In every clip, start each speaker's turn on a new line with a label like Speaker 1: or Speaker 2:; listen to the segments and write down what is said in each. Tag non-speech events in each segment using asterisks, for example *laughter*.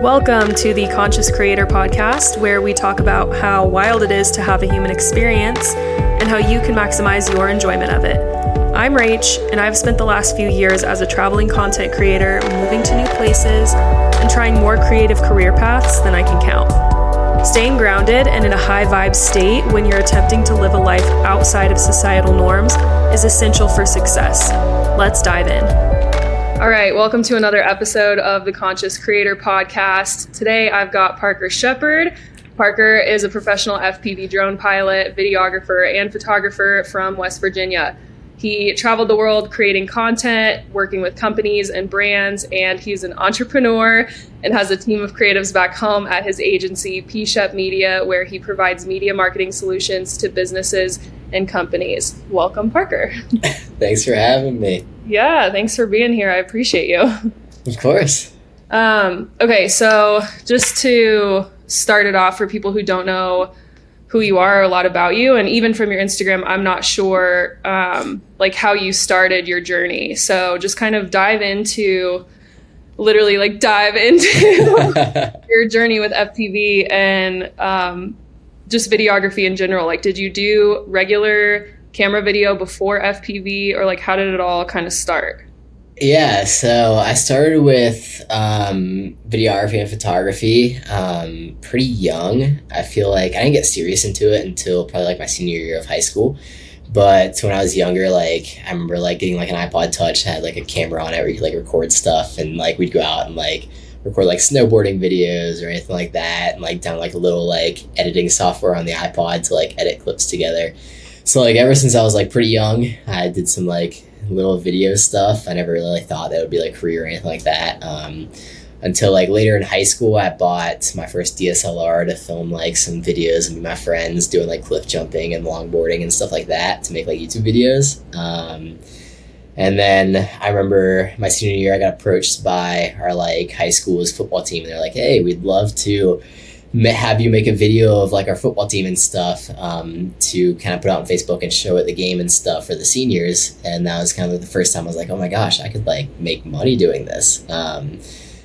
Speaker 1: Welcome to the Conscious Creator podcast, where we talk about how wild it is to have a human experience and how you can maximize your enjoyment of it. I'm Rach, and I've spent the last few years as a traveling content creator, moving to new places and trying more creative career paths than I can count. Staying grounded and in a high vibe state when you're attempting to live a life outside of societal norms is essential for success. Let's dive in. All right, welcome to another episode of the Conscious Creator Podcast. Today I've got Parker Sheppard. Parker is a professional FPV drone pilot, videographer, and photographer from West Virginia. He traveled the world creating content, working with companies and brands, and he's an entrepreneur and has a team of creatives back home at his agency, P Shep Media, where he provides media marketing solutions to businesses and companies. Welcome, Parker. *laughs*
Speaker 2: Thanks for having me.
Speaker 1: Yeah, thanks for being here. I appreciate you.
Speaker 2: Of course.
Speaker 1: Um, okay, so just to start it off for people who don't know who you are, a lot about you, and even from your Instagram, I'm not sure um, like how you started your journey. So just kind of dive into literally like dive into *laughs* *laughs* your journey with FPV and um, just videography in general. Like, did you do regular camera video before FPV, or like how did it all kind of start?
Speaker 2: Yeah, so I started with um, videography and photography um, pretty young. I feel like I didn't get serious into it until probably like my senior year of high school. But when I was younger, like I remember like getting like an iPod Touch had like a camera on it where you could like record stuff, and like we'd go out and like record like snowboarding videos or anything like that, and like down like a little like editing software on the iPod to like edit clips together. So like ever since I was like pretty young, I did some like little video stuff. I never really thought that would be like career or anything like that. Um, until like later in high school, I bought my first DSLR to film like some videos of my friends doing like cliff jumping and longboarding and stuff like that to make like YouTube videos. Um, and then I remember my senior year, I got approached by our like high school's football team, and they're like, "Hey, we'd love to." have you make a video of like our football team and stuff um, to kind of put out on Facebook and show at the game and stuff for the seniors. And that was kind of the first time I was like, oh my gosh, I could like make money doing this. Um,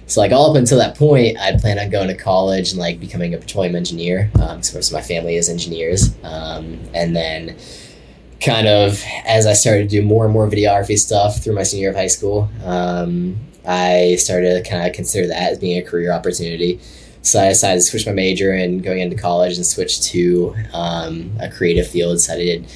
Speaker 2: so like all up until that point, I'd planned on going to college and like becoming a petroleum engineer. Um, of my family is engineers. Um, and then kind of as I started to do more and more videography stuff through my senior year of high school, um, I started to kind of consider that as being a career opportunity. So I decided to switch my major and going into college and switch to um, a creative field. So I did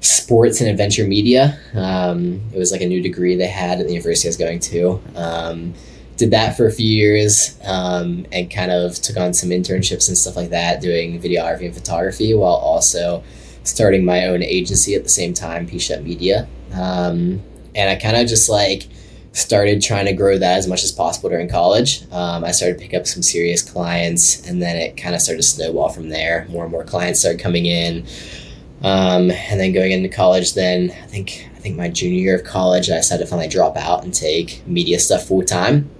Speaker 2: sports and adventure media. Um, it was like a new degree they had at the university I was going to. Um, did that for a few years um, and kind of took on some internships and stuff like that, doing videography and photography while also starting my own agency at the same time, P Media. Um, and I kind of just like started trying to grow that as much as possible during college. Um, I started pick up some serious clients, and then it kind of started to snowball from there. More and more clients started coming in, um, and then going into college. Then I think I think my junior year of college, I decided to finally drop out and take media stuff full time.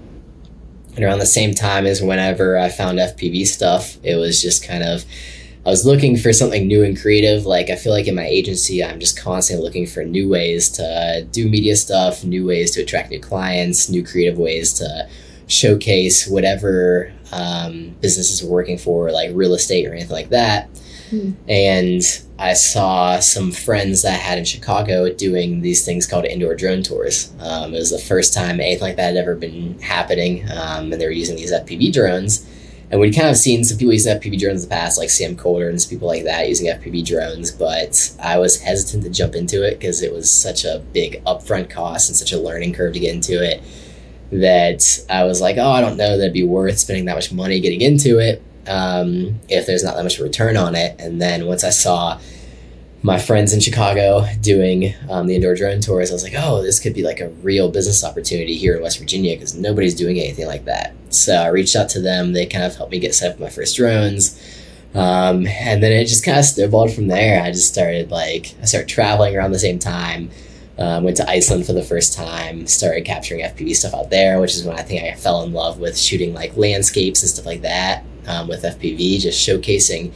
Speaker 2: And around the same time as whenever I found FPV stuff, it was just kind of I was looking for something new and creative. Like I feel like in my agency, I'm just constantly looking for new ways to do media stuff, new ways to attract new clients, new creative ways to showcase whatever um, businesses we're working for, like real estate or anything like that. Hmm. And I saw some friends that I had in Chicago doing these things called indoor drone tours. Um, it was the first time anything like that had ever been happening, um, and they were using these FPV drones and we'd kind of seen some people using FPV drones in the past, like Sam Kolder and people like that using FPV drones, but I was hesitant to jump into it because it was such a big upfront cost and such a learning curve to get into it that I was like, oh, I don't know that it'd be worth spending that much money getting into it um, if there's not that much return on it. And then once I saw my friends in Chicago doing um, the indoor drone tours, I was like, oh, this could be like a real business opportunity here in West Virginia because nobody's doing anything like that. So I reached out to them. They kind of helped me get set up my first drones. Um, and then it just kind of snowballed from there. I just started like, I started traveling around the same time. Um, went to Iceland for the first time, started capturing FPV stuff out there, which is when I think I fell in love with shooting like landscapes and stuff like that um, with FPV, just showcasing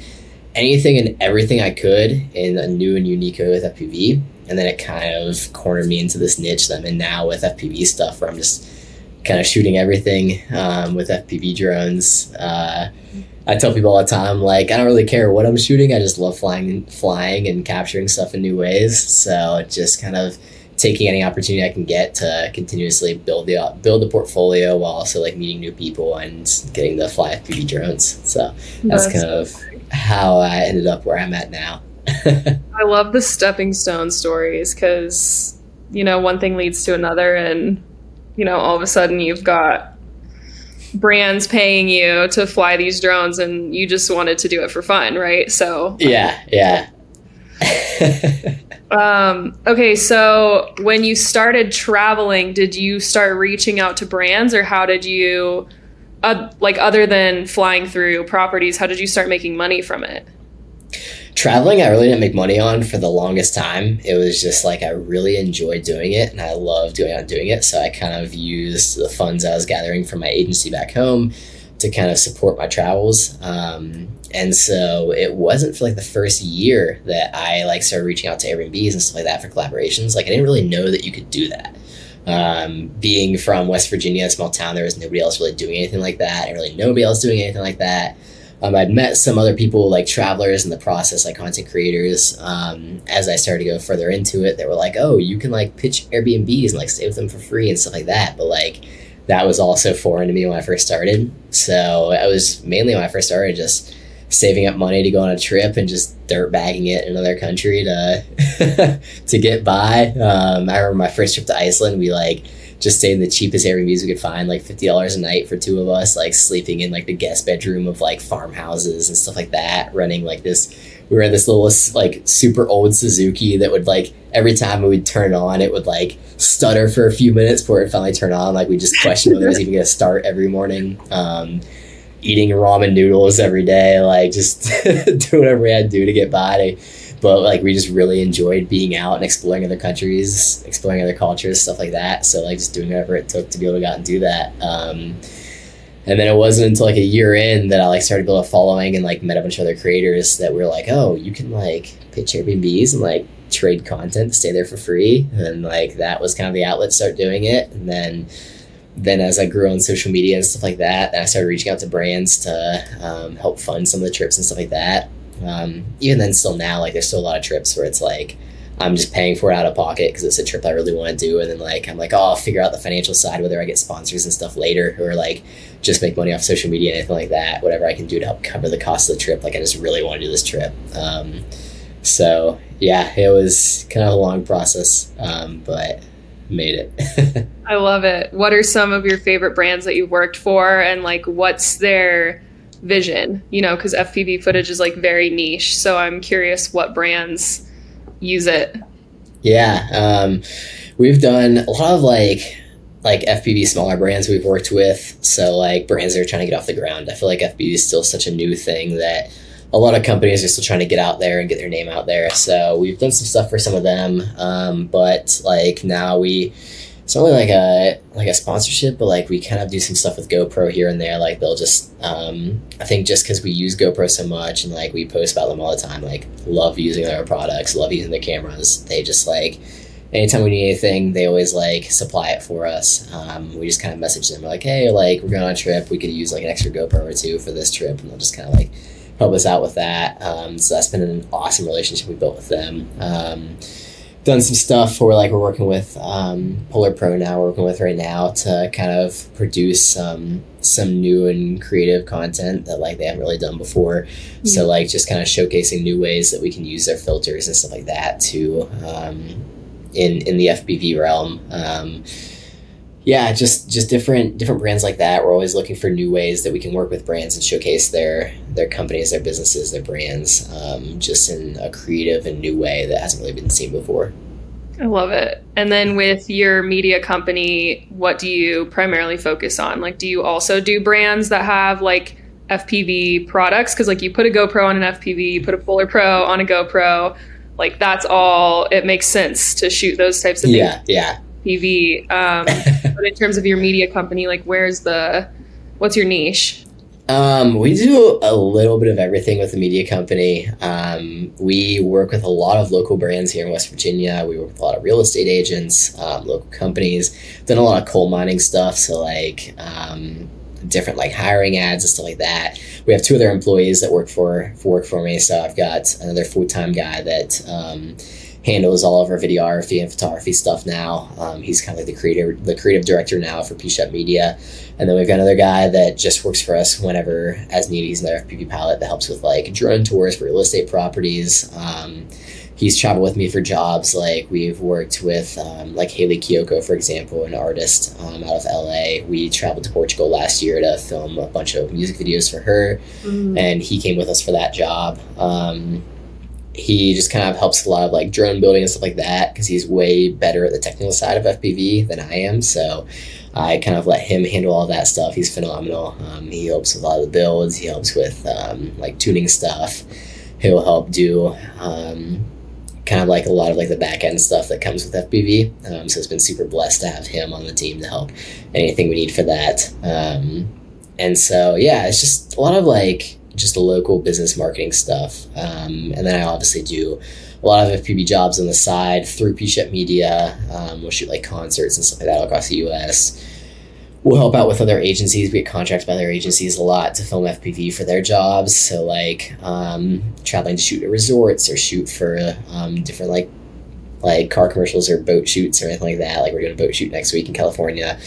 Speaker 2: anything and everything I could in a new and unique way with FPV. And then it kind of cornered me into this niche that I'm in now with FPV stuff where I'm just kind of shooting everything um, with FPV drones. Uh, I tell people all the time, like I don't really care what I'm shooting. I just love flying, flying and capturing stuff in new ways. So just kind of taking any opportunity I can get to continuously build the build the portfolio while also like meeting new people and getting to fly FPV drones. So that's, that's kind of how I ended up where I'm at now. *laughs*
Speaker 1: I love the stepping stone stories because you know one thing leads to another, and you know all of a sudden you've got brands paying you to fly these drones and you just wanted to do it for fun, right? So
Speaker 2: Yeah, yeah. *laughs*
Speaker 1: um, okay, so when you started traveling, did you start reaching out to brands or how did you uh, like other than flying through properties, how did you start making money from it?
Speaker 2: Traveling I really didn't make money on for the longest time. It was just like I really enjoyed doing it and I loved doing out doing it. So I kind of used the funds I was gathering from my agency back home to kind of support my travels. Um, and so it wasn't for like the first year that I like started reaching out to Airbnbs and stuff like that for collaborations. Like I didn't really know that you could do that. Um, being from West Virginia, a small town, there was nobody else really doing anything like that. Didn't really nobody else doing anything like that. Um, I'd met some other people like travelers in the process, like content creators. Um, as I started to go further into it, they were like, "Oh, you can like pitch Airbnbs and like stay with them for free and stuff like that." But like that was also foreign to me when I first started. So I was mainly when I first started just saving up money to go on a trip and just dirt bagging it in another country to *laughs* to get by. Um, I remember my first trip to Iceland. We like just stayed in the cheapest Airbnbs we could find, like fifty dollars a night for two of us, like sleeping in like the guest bedroom of like farmhouses and stuff like that. Running like this, we were in this little like super old Suzuki that would like every time we would turn on, it would like stutter for a few minutes before it finally turned on. Like we just questioned whether it was even gonna start every morning. Um, eating ramen noodles every day, like just *laughs* doing whatever we had to do to get by. To, but like we just really enjoyed being out and exploring other countries, exploring other cultures, stuff like that. So like just doing whatever it took to be able to go out and do that. Um, and then it wasn't until like a year in that I like started building a following and like met a bunch of other creators that were like, oh, you can like pitch Airbnbs and like trade content, stay there for free, and like that was kind of the outlet start doing it. And then then as I grew on social media and stuff like that, I started reaching out to brands to um, help fund some of the trips and stuff like that. Um, even then, still now, like there's still a lot of trips where it's like I'm just paying for it out of pocket because it's a trip I really want to do, and then like I'm like, oh, I'll figure out the financial side, whether I get sponsors and stuff later, or like just make money off social media and anything like that. Whatever I can do to help cover the cost of the trip. Like I just really want to do this trip. Um, so yeah, it was kind of a long process, um, but made it. *laughs*
Speaker 1: I love it. What are some of your favorite brands that you've worked for, and like what's their vision, you know, because FPV footage is like very niche. So I'm curious what brands use it.
Speaker 2: Yeah. Um, we've done a lot of like like FPV smaller brands we've worked with. So like brands that are trying to get off the ground. I feel like FPV is still such a new thing that a lot of companies are still trying to get out there and get their name out there. So we've done some stuff for some of them. Um, but like now we it's only like a like a sponsorship, but like we kind of do some stuff with GoPro here and there. Like they'll just, um, I think just because we use GoPro so much and like we post about them all the time, like love using their products, love using their cameras. They just like anytime we need anything, they always like supply it for us. Um, we just kind of message them like, hey, like we're going on a trip, we could use like an extra GoPro or two for this trip, and they'll just kind of like help us out with that. Um, so that's been an awesome relationship we built with them. Um, done some stuff where like we're working with um, Polar Pro now. We're working with right now to kind of produce some some new and creative content that like they haven't really done before. Mm-hmm. So like just kind of showcasing new ways that we can use their filters and stuff like that to um, in in the FPV realm. Um, yeah, just just different different brands like that. We're always looking for new ways that we can work with brands and showcase their their companies, their businesses, their brands, um, just in a creative and new way that hasn't really been seen before.
Speaker 1: I love it. And then with your media company, what do you primarily focus on? Like, do you also do brands that have like FPV products? Because like you put a GoPro on an FPV, you put a Polar Pro on a GoPro. Like that's all. It makes sense to shoot those types of things.
Speaker 2: Yeah, yeah.
Speaker 1: TV. Um, *laughs* but in terms of your media company, like where's the, what's your niche?
Speaker 2: Um, we do a little bit of everything with the media company. Um, we work with a lot of local brands here in West Virginia. We work with a lot of real estate agents, um, local companies. Done a lot of coal mining stuff, so like um, different like hiring ads and stuff like that. We have two other employees that work for, for work for me. So I've got another full time guy that um, handles all of our videography and photography stuff now. Um, he's kind of like the creative the creative director now for P-Shep Media. And then we've got another guy that just works for us whenever as needed. He's another FPV pilot that helps with like drone tours for real estate properties. Um, he's traveled with me for jobs. Like we've worked with um, like Hayley Kiyoko, for example, an artist um, out of LA. We traveled to Portugal last year to film a bunch of music videos for her, mm. and he came with us for that job. He just kind of helps a lot of like drone building and stuff like that because he's way better at the technical side of FPV than I am. So I kind of let him handle all that stuff. He's phenomenal. Um, he helps with a lot of the builds. He helps with um, like tuning stuff. He'll help do um, kind of like a lot of like the back end stuff that comes with FPV. Um, so it's been super blessed to have him on the team to help anything we need for that. Um, and so yeah, it's just a lot of like just the local business marketing stuff. Um, and then I obviously do a lot of FPV jobs on the side through P-Shep Media. Um, we'll shoot like concerts and stuff like that across the U.S. We'll help out with other agencies. We get contracts by other agencies a lot to film FPV for their jobs. So like um, traveling to shoot at resorts or shoot for um, different like like car commercials or boat shoots or anything like that. Like we're doing a boat shoot next week in California.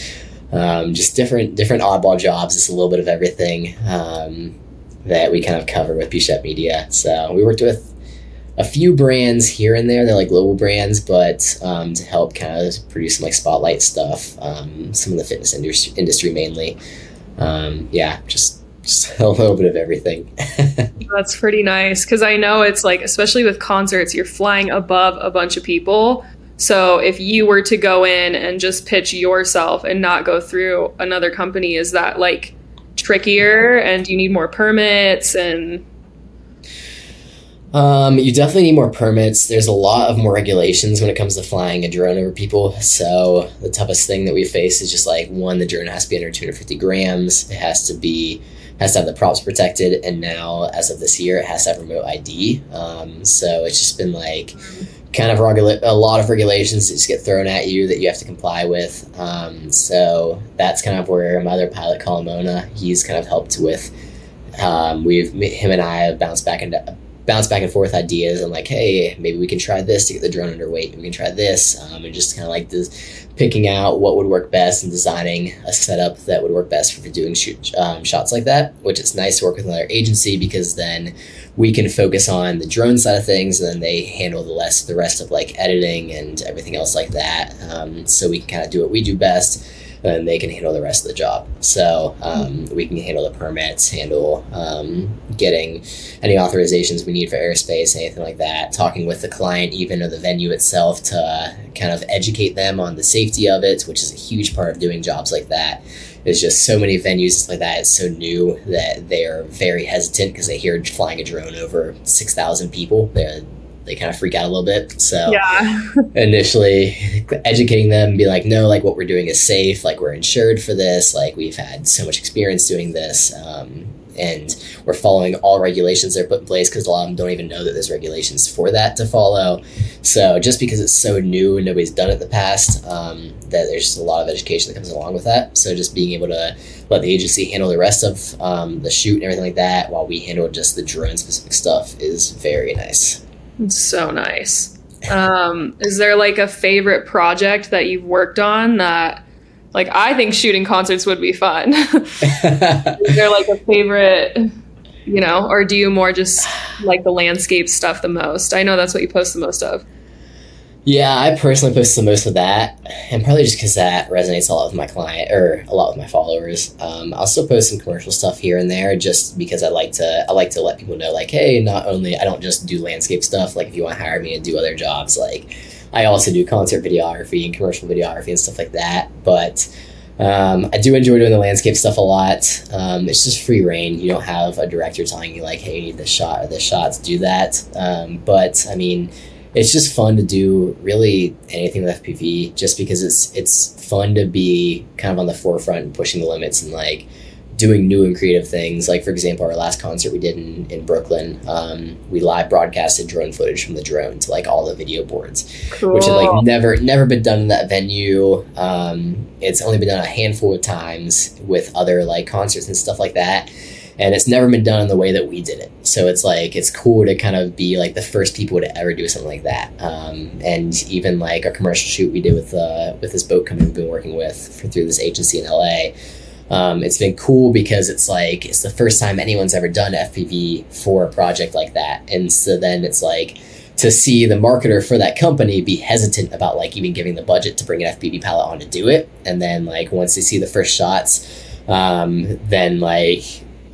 Speaker 2: Um, just different different oddball jobs. It's a little bit of everything. Um, that we kind of cover with P-Shep Media. So we worked with a few brands here and there. They're like global brands, but um, to help kind of produce some like spotlight stuff, um, some of the fitness industry, industry mainly. Um, yeah, just, just *laughs* a little bit of everything. *laughs*
Speaker 1: That's pretty nice because I know it's like, especially with concerts, you're flying above a bunch of people. So if you were to go in and just pitch yourself and not go through another company, is that like trickier and you need more permits and
Speaker 2: um, you definitely need more permits. There's a lot of more regulations when it comes to flying a drone over people. So the toughest thing that we face is just like one, the drone has to be under 250 grams. It has to be has to have the props protected, and now as of this year, it has to have remote ID. Um, so it's just been like kind of regula- a lot of regulations that just get thrown at you that you have to comply with. Um, so that's kind of where my other pilot, Colomona, he's kind of helped with. Um, we've him and I have bounced back and bounce back and forth ideas and like, hey, maybe we can try this to get the drone underweight. We can try this, um, and just kind of like this, picking out what would work best and designing a setup that would work best for doing shoot, um, shots like that. Which is nice to work with another agency because then we can focus on the drone side of things and then they handle the less the rest of like editing and everything else like that um, so we can kind of do what we do best and they can handle the rest of the job so um, we can handle the permits handle um, getting any authorizations we need for airspace anything like that talking with the client even or the venue itself to kind of educate them on the safety of it which is a huge part of doing jobs like that there's just so many venues like that. It's so new that they are very hesitant because they hear flying a drone over six thousand people. They they kind of freak out a little bit. So
Speaker 1: yeah.
Speaker 2: initially educating them, be like, no, like what we're doing is safe. Like we're insured for this. Like we've had so much experience doing this. Um, and we're following all regulations that are put in place because a lot of them don't even know that there's regulations for that to follow. So just because it's so new and nobody's done it in the past, um, that there's just a lot of education that comes along with that. So just being able to let the agency handle the rest of um, the shoot and everything like that, while we handle just the drone specific stuff, is very nice.
Speaker 1: So nice. Um, is there like a favorite project that you've worked on that? like I think shooting concerts would be fun. *laughs* Is there like a favorite, you know, or do you more just like the landscape stuff the most? I know that's what you post the most of.
Speaker 2: Yeah, I personally post the most of that, and probably just because that resonates a lot with my client or a lot with my followers. Um, I'll still post some commercial stuff here and there, just because I like to. I like to let people know, like, hey, not only I don't just do landscape stuff. Like, if you want to hire me to do other jobs, like I also do concert videography and commercial videography and stuff like that. But um, I do enjoy doing the landscape stuff a lot. Um, it's just free reign. You don't have a director telling you like, "Hey, you need this shot or this shot to do that." Um, but I mean, it's just fun to do really anything with FPV, just because it's it's fun to be kind of on the forefront and pushing the limits and like doing new and creative things. Like for example, our last concert we did in, in Brooklyn, um, we live broadcasted drone footage from the drone to like all the video boards,
Speaker 1: Cool.
Speaker 2: which had like never never been done in that venue. Um, it's only been done a handful of times with other like concerts and stuff like that. And it's never been done in the way that we did it. So it's like it's cool to kind of be like the first people to ever do something like that. Um, and even like our commercial shoot we did with uh, with this boat company we've been working with for, through this agency in LA um, it's been cool because it's like it's the first time anyone's ever done FPV for a project like that, and so then it's like to see the marketer for that company be hesitant about like even giving the budget to bring an FPV pilot on to do it, and then like once they see the first shots, um, then like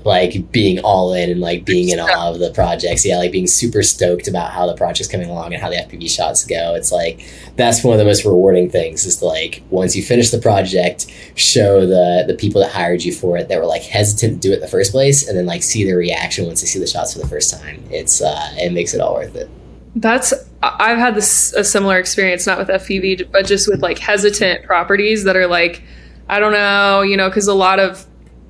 Speaker 2: like being all in and like being in awe of the projects. Yeah, like being super stoked about how the project's coming along and how the FPV shots go. It's like that's one of the most rewarding things is to like once you finish the project, show the the people that hired you for it that were like hesitant to do it in the first place, and then like see their reaction once they see the shots for the first time. It's uh, it makes it all worth it.
Speaker 1: That's I've had this a similar experience, not with FPV, but just with like hesitant properties that are like, I don't know, you know, because a lot of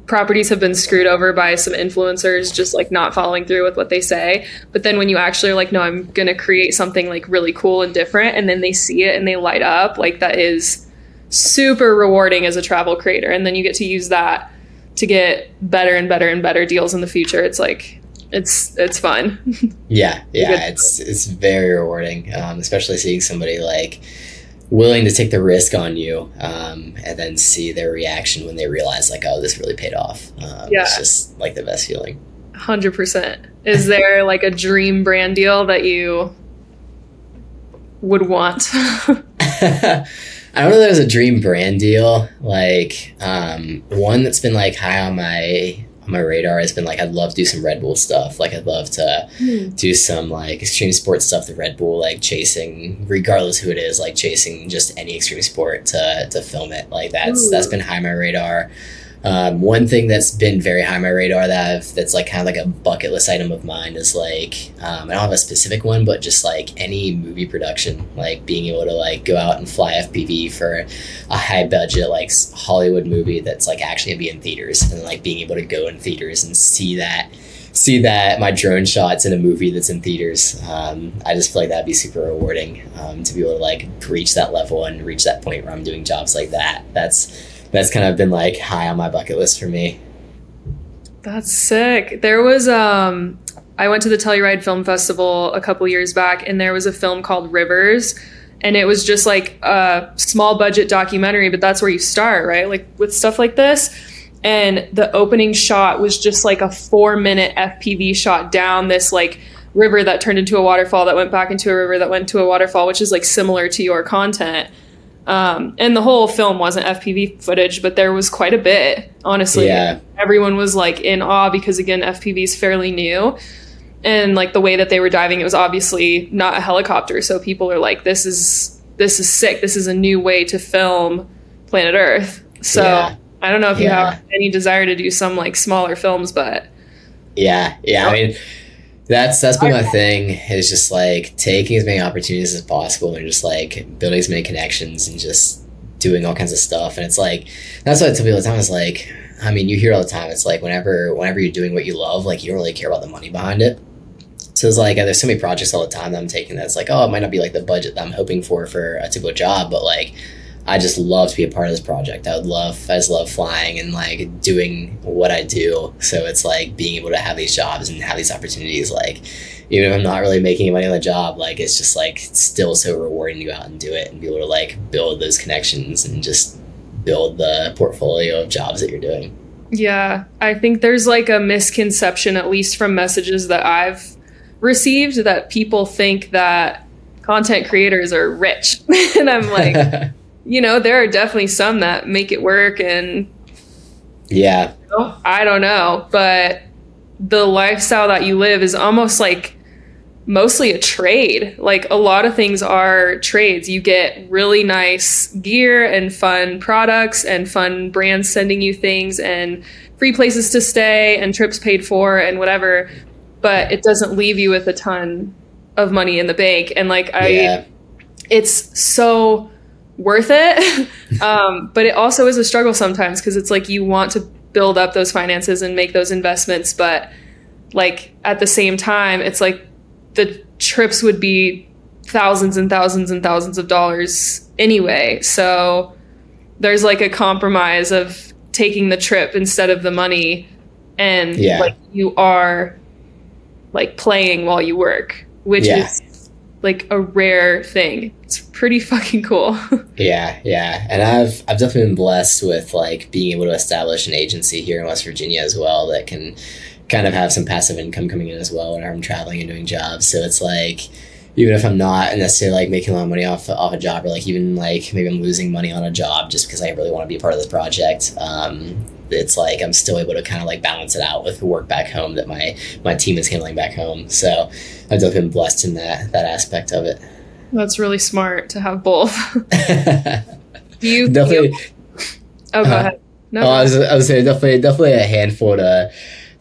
Speaker 1: properties have been screwed over by some influencers just like not following through with what they say. But then when you actually are like, no, I'm gonna create something like really cool and different, and then they see it and they light up, like that is super rewarding as a travel creator. And then you get to use that to get better and better and better deals in the future. It's like it's it's fun. *laughs*
Speaker 2: Yeah, yeah, it's it's very rewarding, um, especially seeing somebody like willing to take the risk on you, um, and then see their reaction when they realize like, oh, this really paid off. Um,
Speaker 1: Yeah.
Speaker 2: it's just like the best feeling.
Speaker 1: Hundred percent. Is there like a dream brand deal that you would want? *laughs* *laughs*
Speaker 2: I don't know. If there's a dream brand deal, like um, one that's been like high on my my radar has been like I'd love to do some Red Bull stuff. Like I'd love to hmm. do some like extreme sports stuff. The Red Bull, like chasing, regardless who it is, like chasing just any extreme sport to to film it. Like that's
Speaker 1: Ooh.
Speaker 2: that's been high on my radar. Um, one thing that's been very high on my radar that I've, that's like kind of like a bucket list item of mine is like um, I don't have a specific one, but just like any movie production, like being able to like go out and fly FPV for a high budget like Hollywood movie that's like actually gonna be in theaters, and like being able to go in theaters and see that see that my drone shots in a movie that's in theaters. Um, I just feel like that'd be super rewarding um, to be able to like reach that level and reach that point where I'm doing jobs like that. That's that's kind of been like high on my bucket list for me.
Speaker 1: That's sick. There was um I went to the Telluride Film Festival a couple years back and there was a film called Rivers and it was just like a small budget documentary, but that's where you start, right? Like with stuff like this. And the opening shot was just like a 4 minute FPV shot down this like river that turned into a waterfall that went back into a river that went to a waterfall, which is like similar to your content. Um, and the whole film wasn't FPV footage, but there was quite a bit, honestly.
Speaker 2: Yeah,
Speaker 1: everyone was like in awe because again fpv is fairly new. And like the way that they were diving it was obviously not a helicopter. So people are like this is this is sick. This is a new way to film planet earth. So
Speaker 2: Yeah.
Speaker 1: i don't know if you
Speaker 2: Yeah.
Speaker 1: have any desire to do some like smaller films but
Speaker 2: yeah, yeah. I mean, that's that's been my thing. Is just like taking as many opportunities as possible and just like building as many connections and just doing all kinds of stuff. And it's like that's what I tell people all the time. Is like, I mean, you hear all the time. It's like whenever whenever you're doing what you love, like you don't really care about the money behind it. So it's like there's so many projects all the time that I'm taking that's like, oh, it might not be like the budget that I'm hoping for for a typical job, but like I just love to be a part of this project. I would love, I just love flying and like doing what I do. So it's like being able to have these jobs and have these opportunities. Like, even if I'm not really making any money on the job, like it's just like still so rewarding to go out and do it and be able to like build those connections and just build the portfolio of jobs that you're doing.
Speaker 1: yeah i think there's like a misconception at least from messages that i've received that people think that content creators are rich *laughs* and i'm like *laughs* you know there are definitely some that make it work and
Speaker 2: yeah,
Speaker 1: Oh, I don't know, but the lifestyle that you live is almost like mostly a trade. Like a lot of things are trades. You get really nice gear and fun products and fun brands sending you things and free places to stay and trips paid for and whatever, but it doesn't leave you with a ton of money in the bank. And like I
Speaker 2: yeah,
Speaker 1: it's so worth it. *laughs* um, but it also is a struggle sometimes because it's like you want to build up those finances and make those investments. But like at the same time, it's like the trips would be thousands and thousands and thousands of dollars anyway. So there's like a compromise of taking the trip instead of the money and
Speaker 2: Yeah.
Speaker 1: like you are like playing while you work, which
Speaker 2: Yeah.
Speaker 1: is like a rare thing. It's pretty fucking cool. *laughs*
Speaker 2: Yeah, yeah, and I've I've definitely been blessed with like being able to establish an agency here in West Virginia as well that can kind of have some passive income coming in as well when I'm traveling and doing jobs. So it's like even if I'm not necessarily like making a lot of money off off a job or like even like maybe I'm losing money on a job just because I really want to be a part of this project. Um, it's like I'm still able to kind of like balance it out with the work back home that my my team is handling back home. So I've definitely been blessed in that that aspect of it.
Speaker 1: That's really smart to have both. *laughs* *laughs* You
Speaker 2: definitely.
Speaker 1: Oh, go
Speaker 2: Uh,
Speaker 1: ahead. No,
Speaker 2: Oh, I was, I was saying definitely, definitely a handful to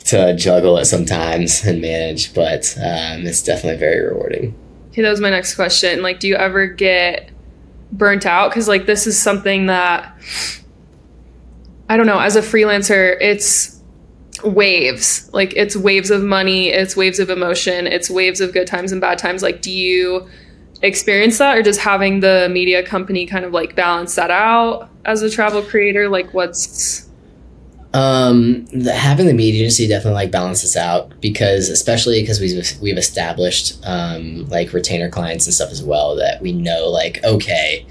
Speaker 2: to juggle it sometimes and manage, but um, it's definitely very rewarding.
Speaker 1: Okay, that was my next question. Like, do you ever get burnt out? Because, like, this is something that I don't know. As a freelancer, it's waves. Like, it's waves of money, it's waves of emotion, it's waves of good times and bad times. Like, do you experience that, or just having the media company kind of like balance that out as a travel creator? Like, what's
Speaker 2: Um, the, having the media agency definitely like balances out because, especially because we've we've established um, like retainer clients and stuff as well that we know like okay,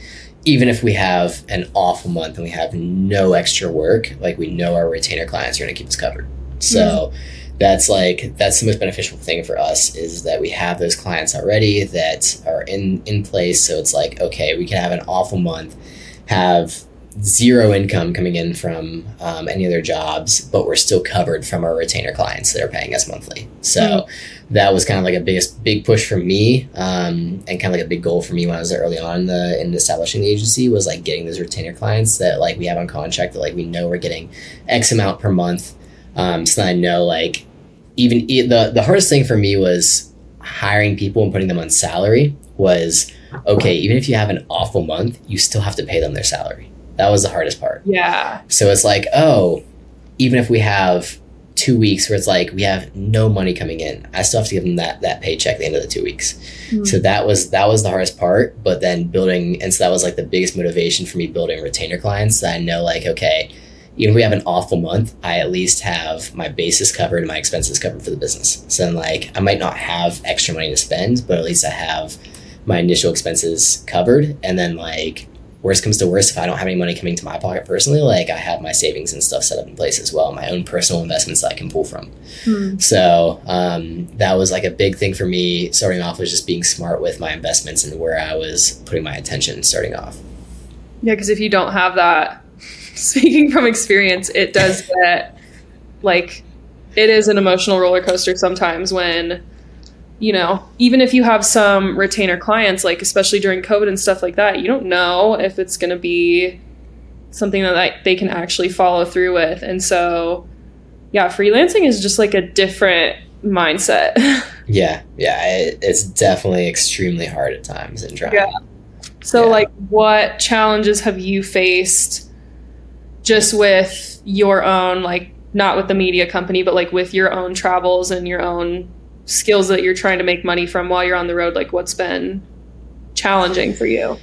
Speaker 2: even if we have an awful month and we have no extra work, like we know our retainer clients are going to keep us covered. So. That's like that's the most beneficial thing for us is that we have those clients already that are in in place. So it's like okay, we can have an awful month, have zero income coming in from um, any other jobs, but we're still covered from our retainer clients that are paying us monthly. So that was kind of like a biggest big push for me, um, and kind of like a big goal for me when I was early on in, the, in establishing the agency was like getting those retainer clients that like we have on contract that like we know we're getting X amount per month. Um, so that I know like even the the hardest thing for me was hiring people and putting them on salary was okay even if you have an awful month you still have to pay them their salary. That was the hardest part.
Speaker 1: Yeah,
Speaker 2: so it's like oh even if we have two weeks where it's like we have no money coming in i still have to give them that that paycheck at the end of the two weeks. Hmm. So that was that was the hardest part but then building and so that was like the biggest motivation for me building retainer clients that i know like okay even if we have an awful month i at least have my basis covered and my expenses covered for the business so then like i might not have extra money to spend but at least i have my initial expenses covered and then like worst comes to worst if i don't have any money coming to my pocket personally like i have my savings and stuff set up in place as well my own personal investments that i can pull from
Speaker 1: Hmm.
Speaker 2: so um, that was like a big thing for me starting off was just being smart with my investments and where I was putting my attention starting off.
Speaker 1: Yeah, because if you don't have that, *laughs* speaking from experience, it does get like it is an emotional roller coaster sometimes when you know even if you have some retainer clients like especially during covid and stuff like that you don't know if it's going to be something that like, they can actually follow through with and so yeah freelancing is just like a different mindset *laughs*
Speaker 2: Yeah, yeah, it, it's definitely extremely hard at times and trying.
Speaker 1: Yeah. So,
Speaker 2: Yeah.
Speaker 1: like, what challenges have you faced just with your own, like, not with the media company, but like with your own travels and your own skills that you're trying to make money from while you're on the road? Like, what's been challenging for you?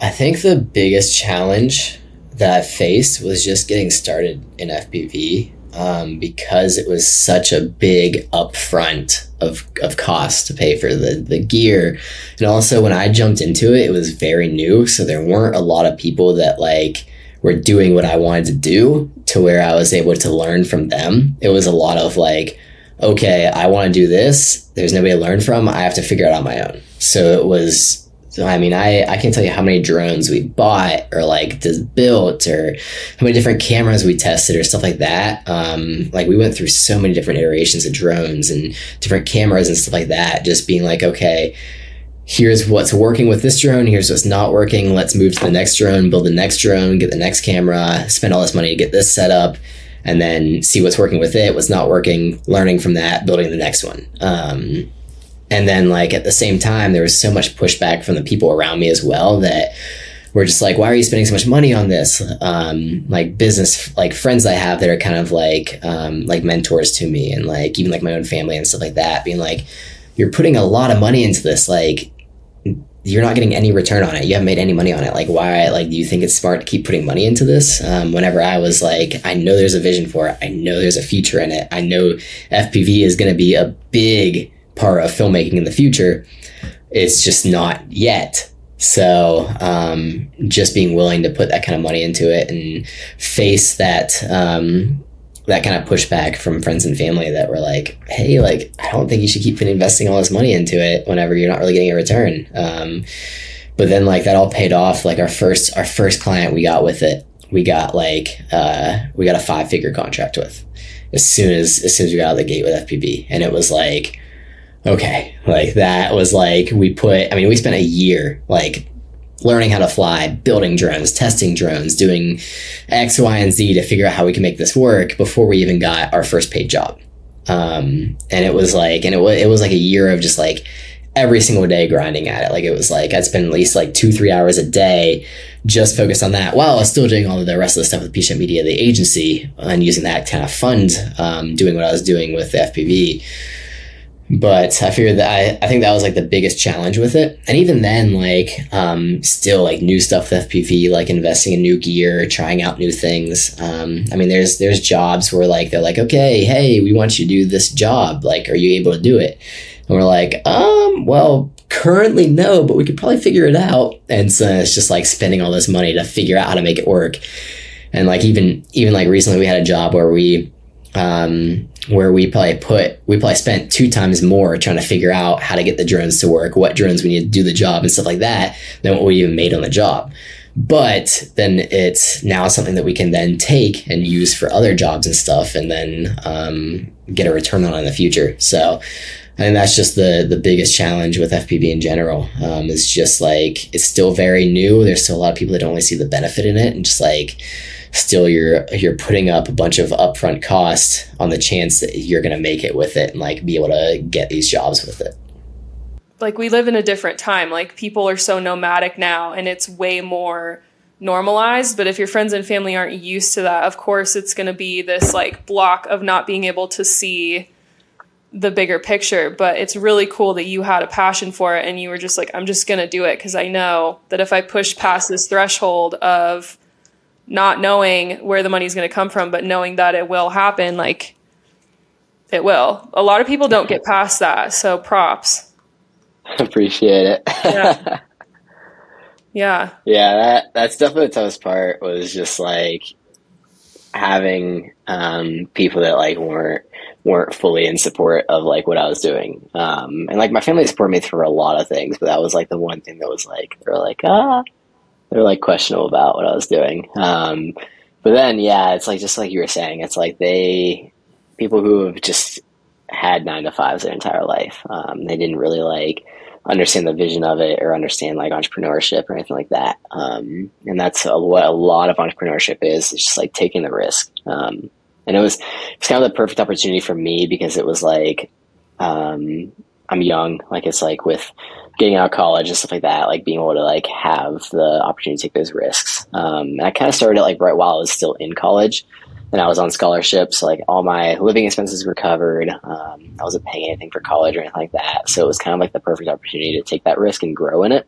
Speaker 2: I think the biggest challenge that I faced was just getting started in FPV um, because it was such a big upfront of, of cost to pay for the, the gear. And also, when I jumped into it, it was very new. So there weren't a lot of people that like were doing what I wanted to do to where I was able to learn from them. It was a lot of like, okay, I want to do this. There's nobody to learn from. I have to figure it out on my own. So it was I mean, I, I can't tell you how many drones we bought or like just built or how many different cameras we tested or stuff like that. Um, like we went through so many different iterations of drones and different cameras and stuff like that. Just being like, okay, here's what's working with this drone. Here's what's not working. Let's move to the next drone, build the next drone, get the next camera, spend all this money to get this set up, and then see what's working with it, what's not working, learning from that, building the next one. Um, and then like at the same time there was so much pushback from the people around me as well that were just like, why are you spending so much money on this? Um, like business, like friends I have that are kind of like, um, like mentors to me and like even like my own family and stuff like that, being like, you're putting a lot of money into this. Like, you're not getting any return on it. You haven't made any money on it. Like, why? Like, do you think it's smart to keep putting money into this? Um, whenever I was like, I know there's a vision for it. I know there's a future in it. I know FPV is going to be a big part of filmmaking in the future. It's just not yet. So, um, just being willing to put that kind of money into it and face that, um, that kind of pushback from friends and family that were like, "Hey, like I don't think you should keep investing all this money into it whenever you're not really getting a return." Um, but then like that all paid off. Like our first our first client we got with it, we got like uh, we got a five figure contract with as soon as as soon as we got out of the gate with FPV, and it was like, okay, like that was like we put. I mean, we spent a year like learning how to fly, building drones, testing drones, doing X, Y, and Z to figure out how we can make this work before we even got our first paid job. Um, and it was like, and it was, it was like a year of just like every single day grinding at it. Like it was like, I'd spend at least like two, three hours a day just focused on that while I was still doing all of the rest of the stuff with P Media, the agency, and using that kind of fund, um, doing what I was doing with the FPV but I figured that I, I think that was like the biggest challenge with it. And even then, like, um, still like new stuff with FPV, like investing in new gear, trying out new things. Um, I mean, there's, there's jobs where like, they're like, okay, hey, we want you to do this job. Like, are you able to do it? And we're like, um, well, currently no, but we could probably figure it out. And so it's just like spending all this money to figure out how to make it work. And like, even, even like recently we had a job where we, um, where we probably put we probably spent two times more trying to figure out how to get the drones to work, what drones we need to do the job and stuff like that than what we even made on the job. But then it's now something that we can then take and use for other jobs and stuff, and then um, get a return on in the future. So I think that's just the the biggest challenge with FPV in general. Um, is just like it's still very new. There's still a lot of people that don't really see the benefit in it, and just like still you're you're putting up a bunch of upfront cost on the chance that you're going to make it with it and like be able to get these jobs with it.
Speaker 1: Like we live in a different time. Like people are so nomadic now and it's way more normalized but if your friends and family aren't used to that of course it's going to be this like block of not being able to see the bigger picture. But it's really cool that you had a passion for it and you were just like i'm just going to do it because i know that if i push past this threshold of not knowing where the money is going to come from, but knowing that it will happen, like it will. A lot of people don't get past that. So props. *laughs*
Speaker 2: Appreciate it.
Speaker 1: yeah. *laughs* Yeah.
Speaker 2: Yeah, that that's definitely the toughest part was just like having um, people that like weren't weren't fully in support of like what I was doing. Um, and like my family supported me through a lot of things, but that was like the one thing that was like they were like, ah, they're like questionable about what I was doing. Um, but then, yeah, it's like just like you were saying, it's like they people who have just had nine to fives their entire life. Um, they didn't really like understand the vision of it or understand like entrepreneurship or anything like that. Um, and that's a, what a lot of entrepreneurship is. It's just like taking the risk. Um, and it was it's kind of the perfect opportunity for me because it was like um, I'm young. Like it's like with getting out of college and stuff like that, like being able to like have the opportunity to take those risks. Um, and I kind of started it like right while I was still in college and I was on scholarships. So, like all my living expenses were covered. Um, I wasn't paying anything for college or anything like that. So it was kind of like the perfect opportunity to take that risk and grow in it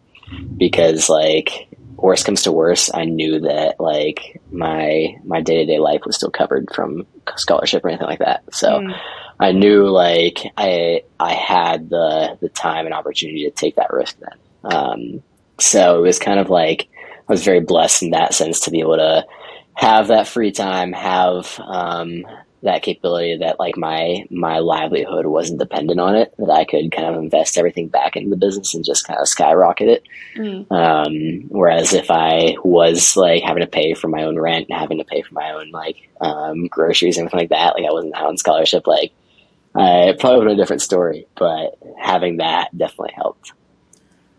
Speaker 2: because like worst comes to worst, I knew that like my my day to day life was still covered from scholarship or anything like that. So mm. I knew like I I had the the time and opportunity to take that risk then. Um, so it was kind of like I was very blessed in that sense to be able to have that free time, have um, that capability that like my my livelihood wasn't dependent on it that i could kind of invest everything back into the business and just kind of skyrocket it mm. um, whereas if i was like having to pay for my own rent and having to pay for my own like um, groceries and everything like that like i wasn't out on scholarship like i probably would have a different story but having that definitely helped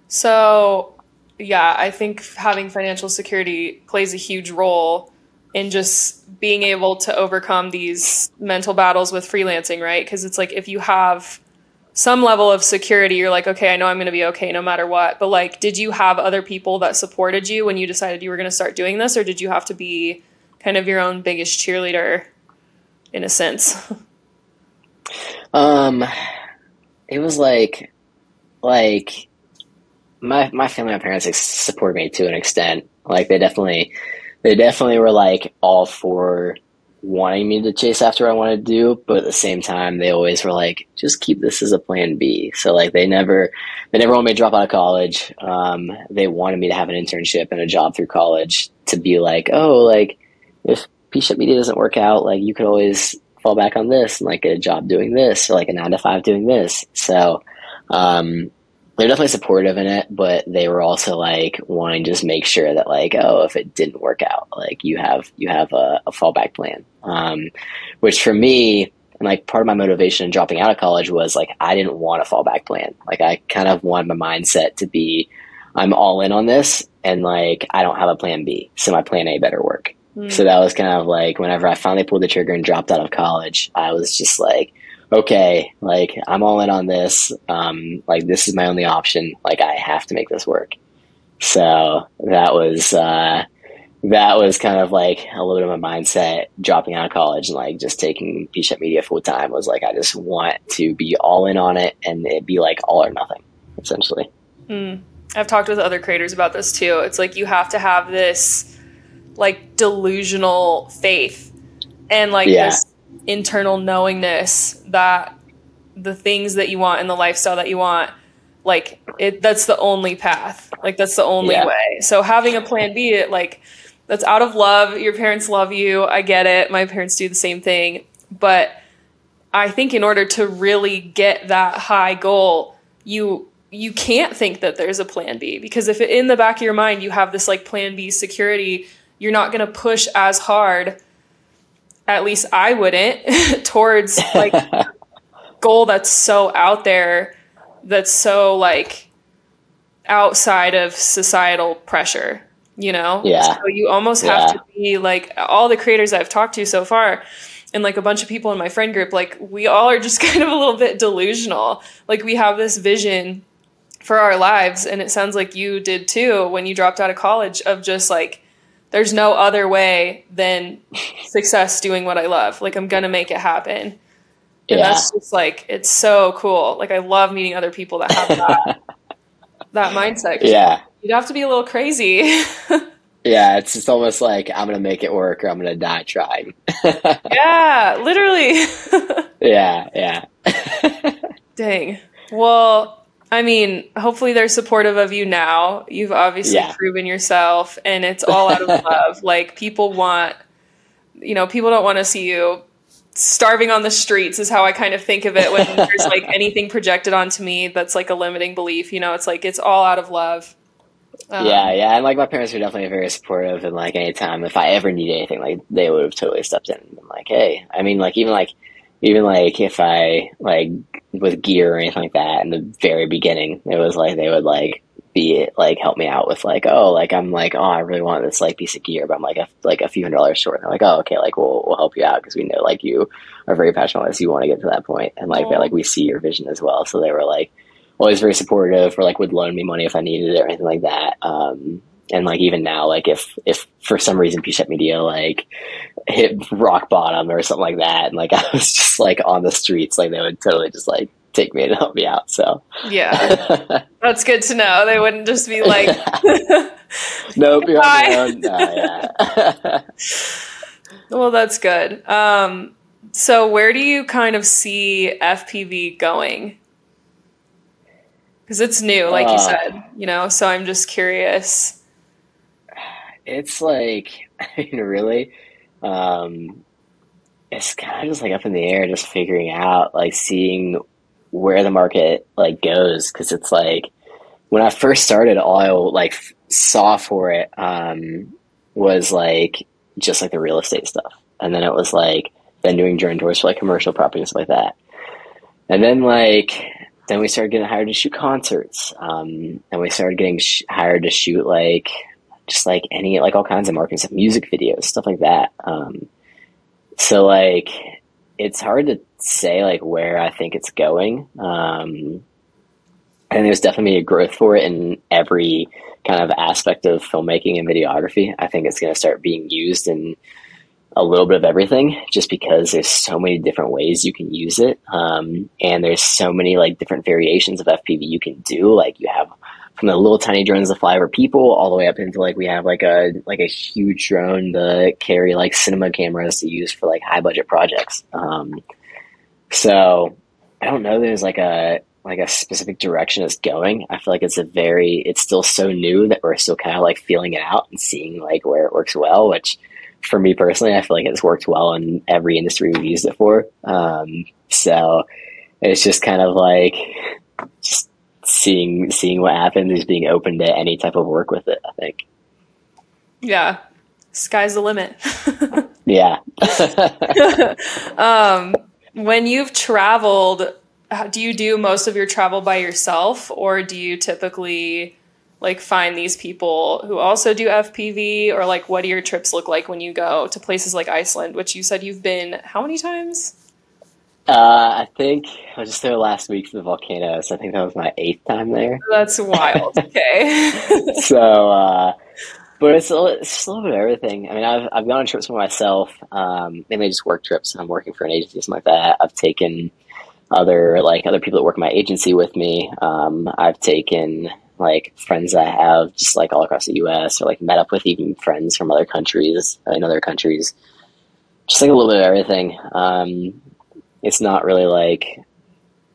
Speaker 1: so yeah i think having financial security plays a huge role in just being able to overcome these mental battles with freelancing, right? Because it's like if you have some level of security. You're like, okay, I know I'm going to be okay no matter what. But like, did you have other people that supported you when you decided you were going to start doing this, or did you have to be kind of your own biggest cheerleader in a sense? *laughs*
Speaker 2: Um, it was like, like my my family, my parents supported me to an extent. Like they definitely, they definitely were like all for wanting me to chase after what I wanted to do, but at the same time, they always were like, just keep this as a plan B. So like they never, they never wanted me to drop out of college. Um, they wanted me to have an internship and a job through college to be like, oh, like if P Shep Media doesn't work out, like you could always fall back on this and like get a job doing this or like a nine to five doing this. So, um, they're definitely supportive in it, but they were also like wanting to just make sure that like, oh, if it didn't work out, like you have you have a, a fallback plan. Um, which for me, and like part of my motivation in dropping out of college was like I didn't want a fallback plan. Like I kind of wanted my mindset to be, I'm all in on this, and like I don't have a plan B, so my plan A better work. Mm. So that was kind of like whenever I finally pulled the trigger and dropped out of college, I was just like, okay, like I'm all in on this. Um, like this is my only option. Like I have to make this work. So that was uh, that was kind of like a little bit of my mindset dropping out of college and like just taking P-Shep Media full time was like I just want to be all in on it and it be like all or nothing essentially.
Speaker 1: Mm. I've talked with other creators about this too. It's like you have to have this like delusional faith and like yeah. this internal knowingness that the things that you want and the lifestyle that you want like it that's the only path. Like that's the only yeah. way. So having a plan b it like that's out of love. Your parents love you. I get it. My parents do the same thing. But i think in order to really get that high goal you you can't think that there's a plan b. Because if in the back of your mind you have this like plan b security you're not going to push as hard at least I wouldn't *laughs* towards like *laughs* goal that's so out there that's so like outside of societal pressure, you know?
Speaker 2: Yeah.
Speaker 1: So you almost have yeah. to be like all the creators I've talked to so far and like a bunch of people in my friend group, like we all are just *laughs* kind of a little bit delusional. Like we have this vision for our lives and it sounds like you did too when you dropped out of college of just like there's no other way than success doing what I love. Like I'm gonna make it happen. And yeah. that's just like it's so cool. Like I love meeting other people that have that *laughs* that mindset.
Speaker 2: Yeah.
Speaker 1: You'd have to be a little crazy. *laughs*
Speaker 2: yeah, it's just almost like I'm gonna make it work or I'm gonna die trying. *laughs*
Speaker 1: yeah, literally.
Speaker 2: yeah, yeah.
Speaker 1: Dang. Well, I mean, hopefully they're supportive of you now. You've obviously yeah. proven yourself and it's all out of *laughs* love. Like people want you know, people don't want to see you starving on the streets is how I kind of think of it when there's like *laughs* anything projected onto me that's like a limiting belief, you know, it's like it's all out of love.
Speaker 2: Um, yeah, yeah, and like my parents were definitely very supportive, and like anytime if I ever need anything, like they would have totally stepped in and been like, "Hey," I mean, like even like even like if I like with gear or anything like that in the very beginning, it was like they would like be like help me out with like oh like I'm like oh I really want this like piece of gear but I'm like a like a few hundred dollars short. And they're like oh okay like we'll we'll help you out because we know like you are very passionate about this. You want to get to that point. And like they like we see your vision as well. So they were like always very supportive or like would loan me money if I needed it or anything like that. Um and like even now like if if for some reason P Media like hit rock bottom or something like that and like *laughs* I was just like on the streets like they would totally just like take me and help me out so.
Speaker 1: Yeah. *laughs* That's good to know. They wouldn't just be like *laughs*
Speaker 2: nope you're on your own. yeah.
Speaker 1: well that's good. Um so where do you kind of see FPV going? Because it's new like uh, you said you know so i'm just curious
Speaker 2: it's like, *laughs* I mean, really, um, it's kind of just like up in the air, just figuring out, like, seeing where the market like goes. Cause it's like, when I first started, all I like saw for it, um, was like, just like the real estate stuff. And then it was like, then doing joint tours for like commercial property and stuff like that. And then like, then we started getting hired to shoot concerts. Um, and we started getting sh- hired to shoot like just like any like all kinds of marketing stuff, music videos, stuff like that. Um, so like it's hard to say like where I think it's going. Um, and there's definitely a growth for it in every kind of aspect of filmmaking and videography. I think it's going to start being used in a little bit of everything just because there's so many different ways you can use it. Um, and there's so many like different variations of FPV you can do. Like you have from the little tiny drones that fly over people all the way up into like we have like a like a huge drone to carry like cinema cameras to use for like high budget projects. Um, so I don't know there's like a like a specific direction it's going. I feel like it's a very it's still so new that we're still kind of like feeling it out and seeing like where it works well, which for me personally, I feel like it's worked well in every industry we've used it for. Um, so it's just kind of like just seeing seeing what happens is being open to any type of work with it. I think.
Speaker 1: Yeah, sky's the limit. *laughs*
Speaker 2: yeah. *laughs*
Speaker 1: um, when you've traveled, do you do most of your travel by yourself, or do you typically? like find these people who also do FPV or like what do your trips look like when you go to places like Iceland, which you said you've been how many times?
Speaker 2: Uh, I think I was just there last week for the volcanoes. I think that was my eighth time there.
Speaker 1: That's wild. *laughs* okay. *laughs*
Speaker 2: so, uh, but it's a, it's a little bit of everything. I mean, I've, I've gone on trips for myself, um, mainly just work trips. I'm working for an agency, something like that. I've taken other, like other people that work in my agency with me. Um, I've taken like friends I have just like all across the U.S. or like met up with even friends from other countries in other countries. Just like a little bit of everything. Um, it's not really like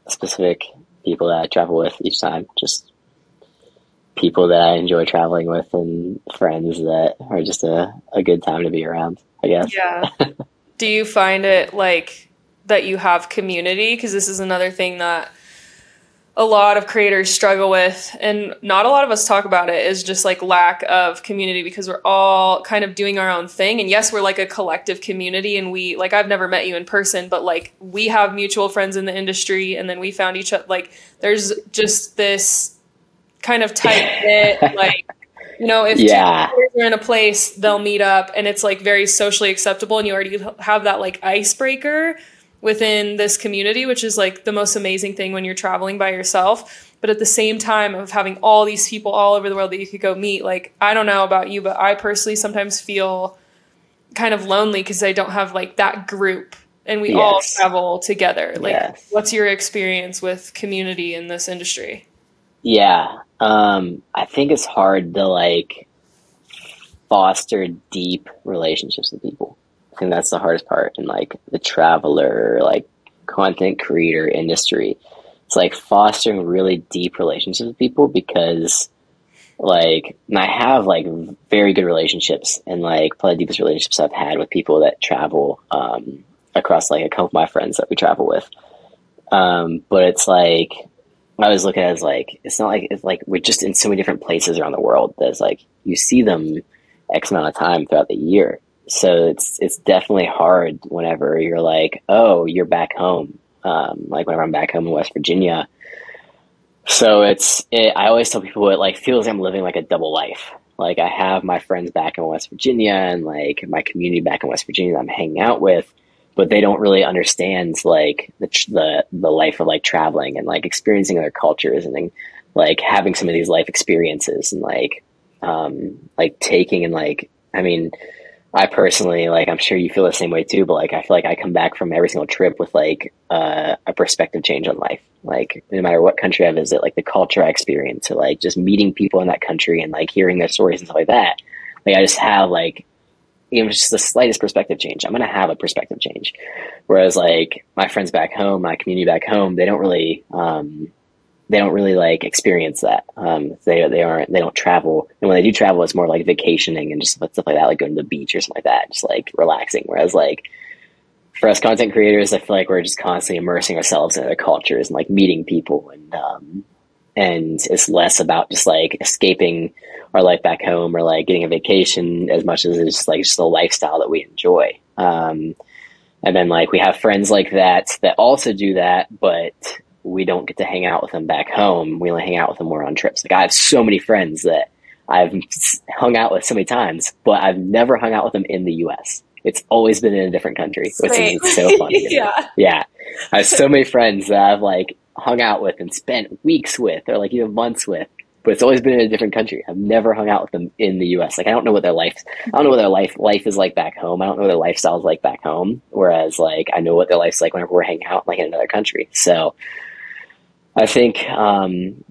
Speaker 2: specific people that I travel with each time. Just people that I enjoy traveling with and friends that are just a, a good time to be around. I guess.
Speaker 1: Yeah. *laughs* Do you find it like that you have community? Because this is another thing that a lot of creators struggle with and not a lot of us talk about it is just like lack of community because we're all kind of doing our own thing and yes we're like a collective community and we like I've never met you in person but like we have mutual friends in the industry and then we found each other like there's just this kind of tight *laughs* knit like you know if yeah. two are in a place they'll meet up and it's like very socially acceptable and you already have that like icebreaker within this community, which is like the most amazing thing when you're traveling by yourself. But at the same time of having all these people all over the world that you could go meet, like I don't know about you, but I personally sometimes feel kind of lonely because I don't have like that group and we yes. all travel together. Like yes. what's your experience with community in this industry?
Speaker 2: Yeah. Um I think it's hard to like foster deep relationships with people. Think that's the hardest part in like the traveler, like content creator industry. It's like fostering really deep relationships with people because like I have like very good relationships and like probably the deepest relationships I've had with people that travel um, across like a couple of my friends that we travel with. Um, but it's like I always look at it as like it's not like it's like we're just in so many different places around the world that's like you see them X amount of time throughout the year so it's it's definitely hard whenever you're like, oh, you're back home. Um, like whenever I'm back home in West Virginia. So it's it, I always tell people it like feels like I'm living like a double life. Like I have my friends back in West Virginia and like my community back in West Virginia that I'm hanging out with, but they don't really understand like the the the life of like traveling and like experiencing other cultures and then like having some of these life experiences and like um like taking and like I mean I personally like I'm sure you feel the same way too, but like I feel like I come back from every single trip with like uh, a perspective change on life. Like no matter what country I visit, like the culture I experience, or like just meeting people in that country and like hearing their stories and stuff like that. Like I just have like even just the slightest perspective change. I'm gonna have a perspective change. Whereas like my friends back home, my community back home, they don't really um, they don't really like experience that. Um, they they aren't they don't travel, and when they do travel, it's more like vacationing and just stuff like that, like going to the beach or something like that, just like relaxing. Whereas like for us content creators, I feel like we're just constantly immersing ourselves in other cultures and like meeting people, and um, and it's less about just like escaping our life back home or like getting a vacation as much as it's just like just the lifestyle that we enjoy. Um, and then like we have friends like that that also do that, but we don't get to hang out with them back home. We only hang out with them when we're on trips. Like I have so many friends that I've hung out with so many times, but I've never hung out with them in the U.S. it's always been in a different country, which
Speaker 1: Same.
Speaker 2: is so funny. *laughs*
Speaker 1: yeah.
Speaker 2: Yeah. I have so many friends that I've like hung out with and spent weeks with or like even months with, but it's always been in a different country. I've never hung out with them in the US. Like I don't know what their life I don't know what their life life is like back home. I don't know what their lifestyle is like back home. Whereas like I know what their life's like whenever we're hanging out like in another country. So I think um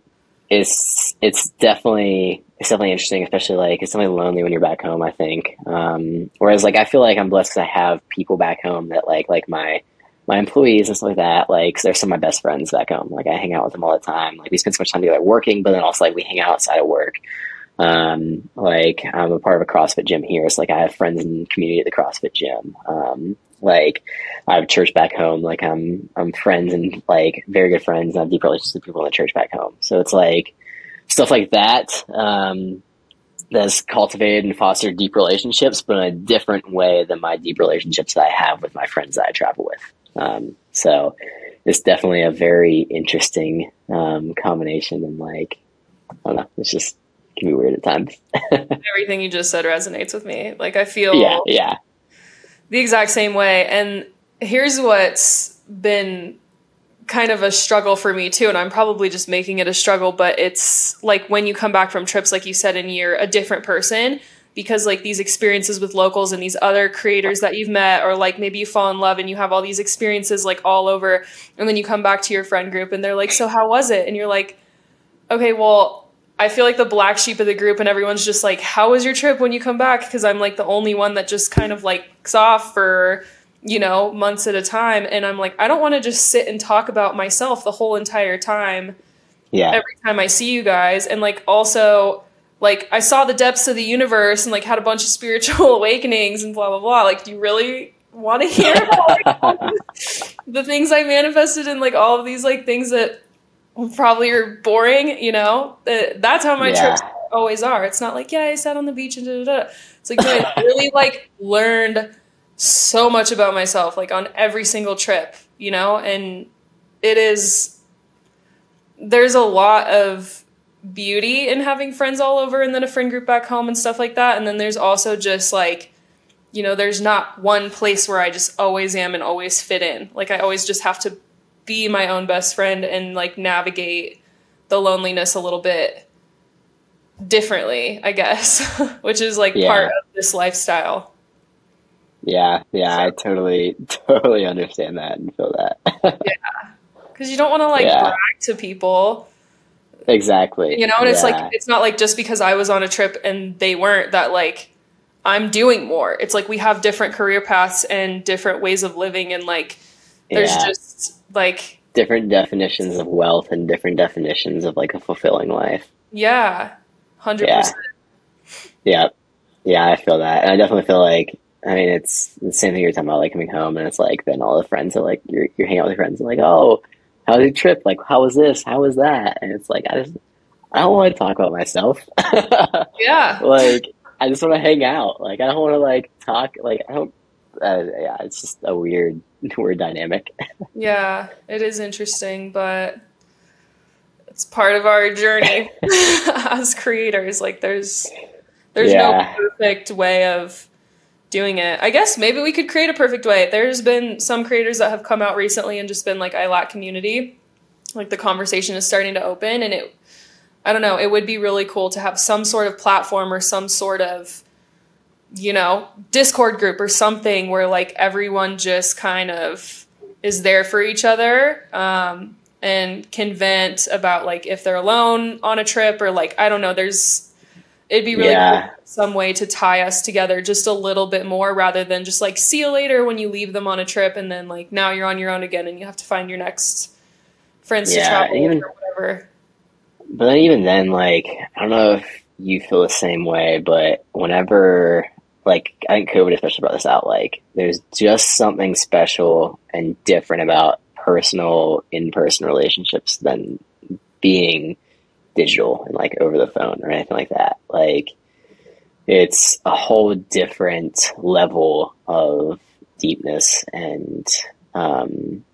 Speaker 2: it's it's definitely it's definitely interesting, especially like it's definitely lonely when you're back home. I think. Um, whereas like I feel like I'm blessed because I have people back home that like like my my employees and stuff like that. Like they're some of my best friends back home. Like I hang out with them all the time. Like we spend so much time together working, but then also like we hang out outside of work. Um, like I'm a part of a CrossFit gym here, so like I have friends in the community at the CrossFit gym. Um, like I have church back home. Like I'm I'm friends and like very good friends and I have deep relationships with people in the church back home. So it's like stuff like that um, that's cultivated and fostered deep relationships, but in a different way than my deep relationships that I have with my friends that I travel with. Um, so it's definitely a very interesting um, combination, and like I don't know, it's just it can be weird at times. *laughs*
Speaker 1: Everything you just said resonates with me. Like I feel
Speaker 2: yeah, yeah,
Speaker 1: the exact same way. And here's what's been kind of a struggle for me too and i'm probably just making it a struggle but it's like when you come back from trips like you said and you're a different person because like these experiences with locals and these other creators that you've met or like maybe you fall in love and you have all these experiences like all over and then you come back to your friend group and they're like so how was it and you're like okay well i feel like the black sheep of the group and everyone's just like how was your trip when you come back because i'm like the only one that just kind of like off for you know, months at a time. And I'm like, I don't want to just sit and talk about myself the whole entire time.
Speaker 2: yeah,
Speaker 1: Every time I see you guys. And like, also, like, I saw the depths of the universe and like had a bunch of *laughs* spiritual awakenings and blah, blah, blah. Like, do you really want to hear *laughs* about like, the things I manifested and like all of these like things that probably are boring, you know? Uh, That's how my
Speaker 2: Yeah.
Speaker 1: trips always are. It's not like, yeah, I sat on the beach and da da da. It's like, I really *laughs* like learned so much about myself, like on every single trip, you know? And it is, there's a lot of beauty in having friends all over and then a friend group back home and stuff like that. And then there's also just like, you know, there's not one place where I just always am and always fit in. Like I always just have to be my own best friend and like navigate the loneliness a little bit differently, I guess, *laughs* which is like
Speaker 2: Yeah.
Speaker 1: part of this lifestyle.
Speaker 2: yeah, yeah. I totally, *laughs* totally understand that and feel that. *laughs*
Speaker 1: yeah, Because you don't want to like
Speaker 2: Yeah.
Speaker 1: brag to people,
Speaker 2: exactly.
Speaker 1: you know, and it's like, it's not like just because I was on a trip and they weren't that like I'm doing more. It's like we have different career paths and different ways of living, and like there's
Speaker 2: Yeah.
Speaker 1: just like,
Speaker 2: different definitions of wealth and different definitions of like a fulfilling life.
Speaker 1: yeah, 100%.
Speaker 2: Yeah. Yeah. Yeah, I feel that. And I definitely feel like I mean it's the same thing you're talking about, like coming home and it's like then all the friends are like you're you're hanging out with your friends and like, Oh, how was your trip? Like how was this? How was that? And it's like I just I don't want to talk about myself. *laughs*
Speaker 1: Yeah.
Speaker 2: like I just want to hang out. Like I don't want to like talk like I don't uh, yeah, it's just a weird *laughs* weird dynamic.
Speaker 1: Yeah, it is interesting, but it's part of our journey *laughs* *laughs* as creators. Like there's there's
Speaker 2: Yeah.
Speaker 1: no perfect way of doing it. I guess maybe we could create a perfect way. There's been some creators that have come out recently and just been like I lack community. Like the conversation is starting to open and it I don't know, it would be really cool to have some sort of platform or some sort of you know, Discord group or something where like everyone just kind of is there for each other um, and can vent about like if they're alone on a trip or like I don't know. There's it'd be really
Speaker 2: Yeah.
Speaker 1: cool, some way to tie us together just a little bit more rather than just like see you later when you leave them on a trip and then like now you're on your own again and you have to find your next friends to travel
Speaker 2: even-
Speaker 1: with or whatever.
Speaker 2: But then even then, like I don't know if you feel the same way, but whenever like I think COVID especially brought this out, like there's just something special and different about personal in person relationships than being digital and like over the phone or anything like that. Like it's a whole different level of deepness and um,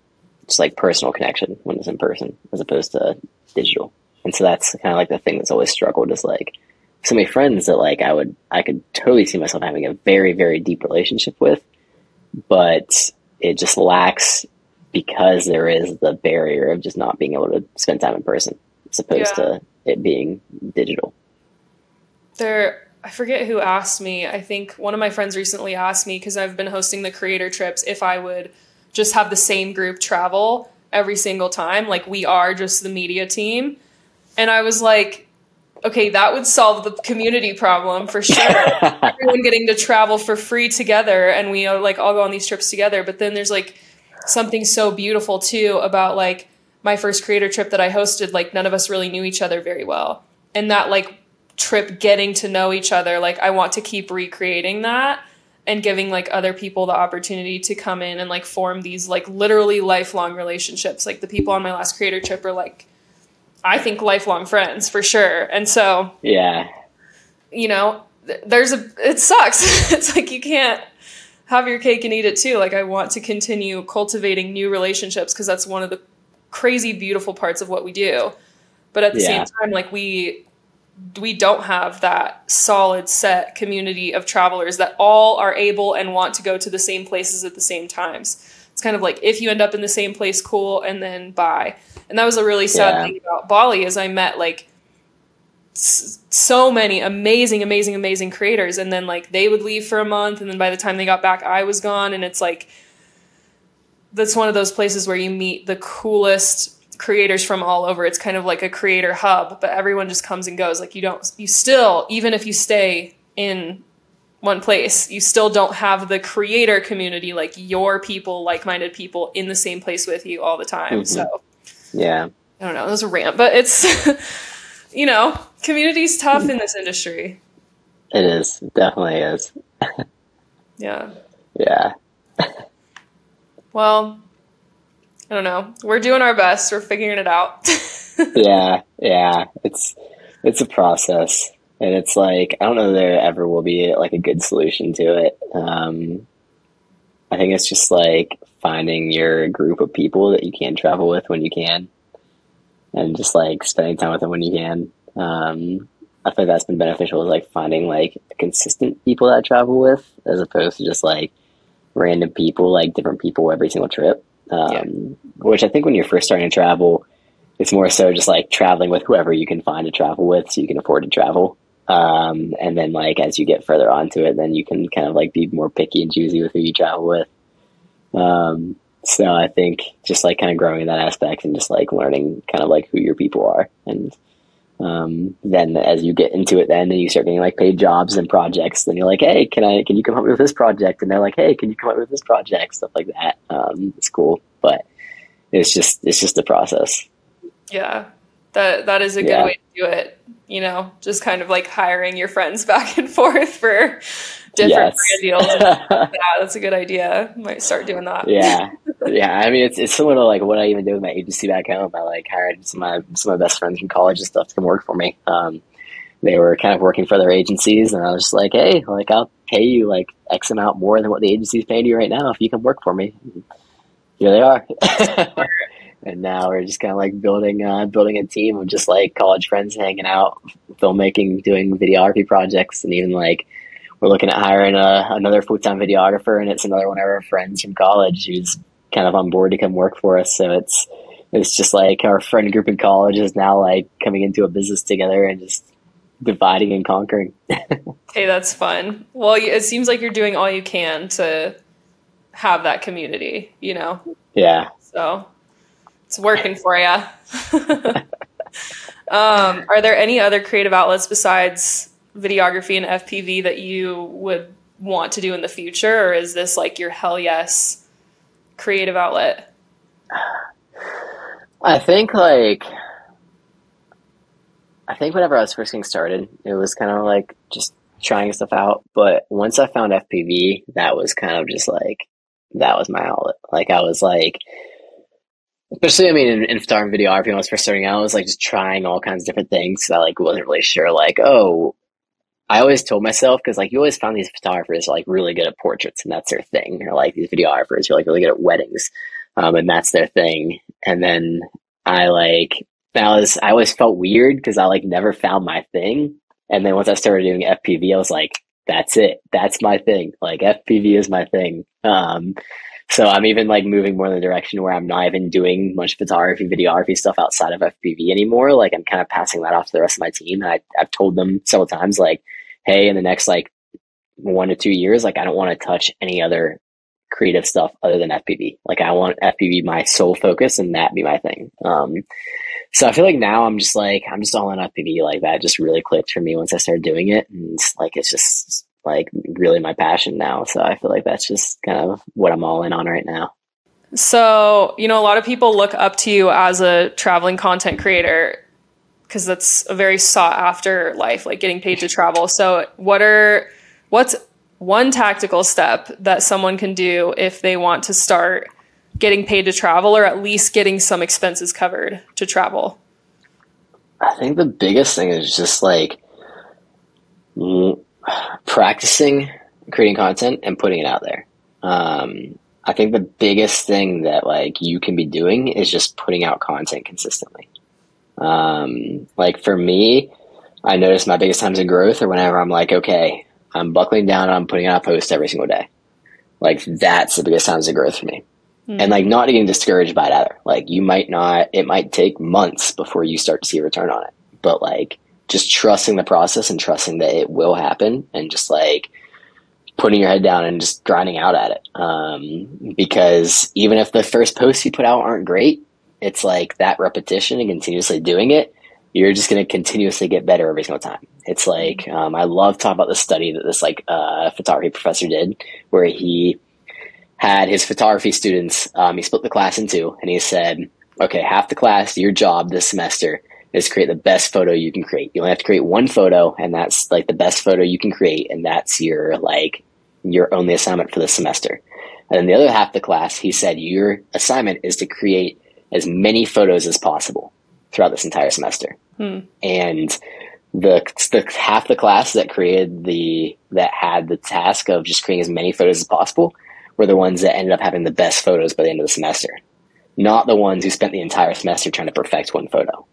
Speaker 2: just like personal connection when it's in person as opposed to digital. And so that's kind of like the thing that's always struggled is like so many friends that like I would I could totally see myself having a very very deep relationship with, but it just lacks because there is the barrier of just not being able to spend time in person as opposed yeah. to it being digital.
Speaker 1: There, I forget who asked me. I think one of my friends recently asked me because I've been hosting the creator trips if I would just have the same group travel every single time. Like we are just the media team. And I was like, okay, that would solve the community problem for sure. *laughs* Everyone getting to travel for free together and we uh, like all go on these trips together. But then there's like something so beautiful too about like my first creator trip that I hosted, like none of us really knew each other very well. And that like trip getting to know each other, like I want to keep recreating that and giving like other people the opportunity to come in and like form these like literally lifelong relationships. Like the people on my last creator trip are like I think lifelong friends for sure. And so
Speaker 2: Yeah.
Speaker 1: You know, there's a it sucks. *laughs* it's like you can't have your cake and eat it too. Like I want to continue cultivating new relationships because that's one of the crazy beautiful parts of what we do. But at the yeah. same time like we we don't have that solid set community of travelers that all are able and want to go to the same places at the same times. Kind of like if you end up in the same place, cool, and then bye. And that was a really sad yeah. thing about Bali is I met like so many amazing, amazing, amazing creators, and then like they would leave for a month, and then by the time they got back, I was gone, and it's like that's one of those places where you meet the coolest creators from all over. It's kind of like a creator hub, but everyone just comes and goes. Like you don't, you still, even if you stay in one place, you still don't have the creator community, like your people, like minded people in the same place with you all the time. Mm-hmm. So,
Speaker 2: yeah.
Speaker 1: I don't know. It was a rant, but it's, *laughs* you know, community's tough in this industry.
Speaker 2: It is. It definitely is.
Speaker 1: yeah.
Speaker 2: Yeah. *laughs*
Speaker 1: well, I don't know. We're doing our best. We're figuring it out. *laughs*
Speaker 2: yeah, yeah. It's it's a process, and it's like I don't know there ever will be like a good solution to it. Um, I think it's just like finding your group of people that you can travel with when you can, and just like spending time with them when you can. Um, I think that's been beneficial is like finding like consistent people that I travel with as opposed to just like random people, like different people every single trip. Um, yeah. Which I think when you're first starting to travel, it's more so just like traveling with whoever you can find to travel with so you can afford to travel. Um, and then like as you get further onto it, then you can kind of like be more picky and choosy with who you travel with. Um, so I think just like kind of growing that aspect and just like learning kind of like who your people are and um, then as you get into it, then and you start getting like paid jobs and projects, then you're like, hey, can I can you come up with this project? And they're like, hey, can you come up with this project? Stuff like that. Um, it's cool, but it's just it's just a process.
Speaker 1: Yeah, that that is a good yeah. way to do it. You know, just kind of like hiring your friends *laughs* back and forth for different yes. brand deals. *laughs* yeah, that's a good idea. Might start doing that.
Speaker 2: Yeah, *laughs* yeah. I mean, it's it's similar to like what I even did with my agency back home. I like hired some of my some of my best friends from college and stuff to come work for me. Um, they were kind of working for their agencies, and I was just like, hey, like I'll pay you like X amount more than what the agency's paying you right now if you can work for me. Here they are. *laughs* and now we're just kind of like building uh, building a team of just like college friends hanging out, filmmaking, doing videography projects, and even like we're looking at hiring a, another full time videographer, and it's another one of our friends from college who's kind of on board to come work for us. So it's it's just like our friend group in college is now like coming into a business together and just dividing and conquering. *laughs*
Speaker 1: hey, that's fun. Well, it seems like you're doing all you can to have that community. You know.
Speaker 2: Yeah.
Speaker 1: So it's working for you. *laughs* um, are there any other creative outlets besides videography and FPV that you would want to do in the future, or is this like your hell yes creative outlet?
Speaker 2: I think like I think whenever I was first getting started, it was kind of like just trying stuff out. But once I found FPV, that was kind of just like that was my outlet. Like I was like especially I mean in, in photography videography when I was first starting out, I was like just trying all kinds of different things. So I like wasn't really sure like, oh, I always told myself because like you always found these photographers like really good at portraits and that's their thing, or like these videographers are like really good at weddings, um, and that's their thing. And then I like that was I always felt weird because I like never found my thing. And then once I started doing FPV, I was like, that's it. That's my thing. Like FPV is my thing. Um, so I'm even like moving more in the direction where I'm not even doing much photography, videography stuff outside of FPV anymore. Like I'm kind of passing that off to the rest of my team. And I, I've told them several times, like, hey, in the next like one to two years, like I don't want to touch any other creative stuff other than FPV. Like I want FPV my sole focus and that be my thing. Um, so I feel like now I'm just like I'm just all in FPV. Like that just really clicked for me once I started doing it, and like it's just like really my passion now. So I feel like that's just kind of what I'm all in on right now.
Speaker 1: So, you know, a lot of people look up to you as a traveling content creator because that's a very sought after life, like getting paid to *laughs* travel. So, what are what's one tactical step that someone can do if they want to start getting paid to travel or at least getting some expenses covered to travel?
Speaker 2: I think the biggest thing is just like practicing creating content and putting it out there. Um, I think the biggest thing that like you can be doing is just putting out content consistently. Um, like for me, I notice my biggest times of growth are whenever I'm like, okay, I'm buckling down and I'm putting out a post every single day. Like that's the biggest times of growth for me. Mm-hmm. And like not getting discouraged by it either. Like you might not, it might take months before you start to see a return on it. But like just trusting the process and trusting that it will happen and just like putting your head down and just grinding out at it. Um, because even if the first posts you put out aren't great, it's like that repetition and continuously doing it, you're just going to continuously get better every single time. It's like, um, I love talking about the study that this like, uh, photography professor did where he had his photography students, um, he split the class in two and he said, okay, half the class, your job this semester is create the best photo you can create. You only have to create one photo, and that's like the best photo you can create, and that's your like your only assignment for the semester. And then the other half of the class, he said your assignment is to create as many photos as possible throughout this entire semester. Hmm. And the the half the class that created the that had the task of just creating as many photos as possible were the ones that ended up having the best photos by the end of the semester, not the ones who spent the entire semester trying to perfect one photo.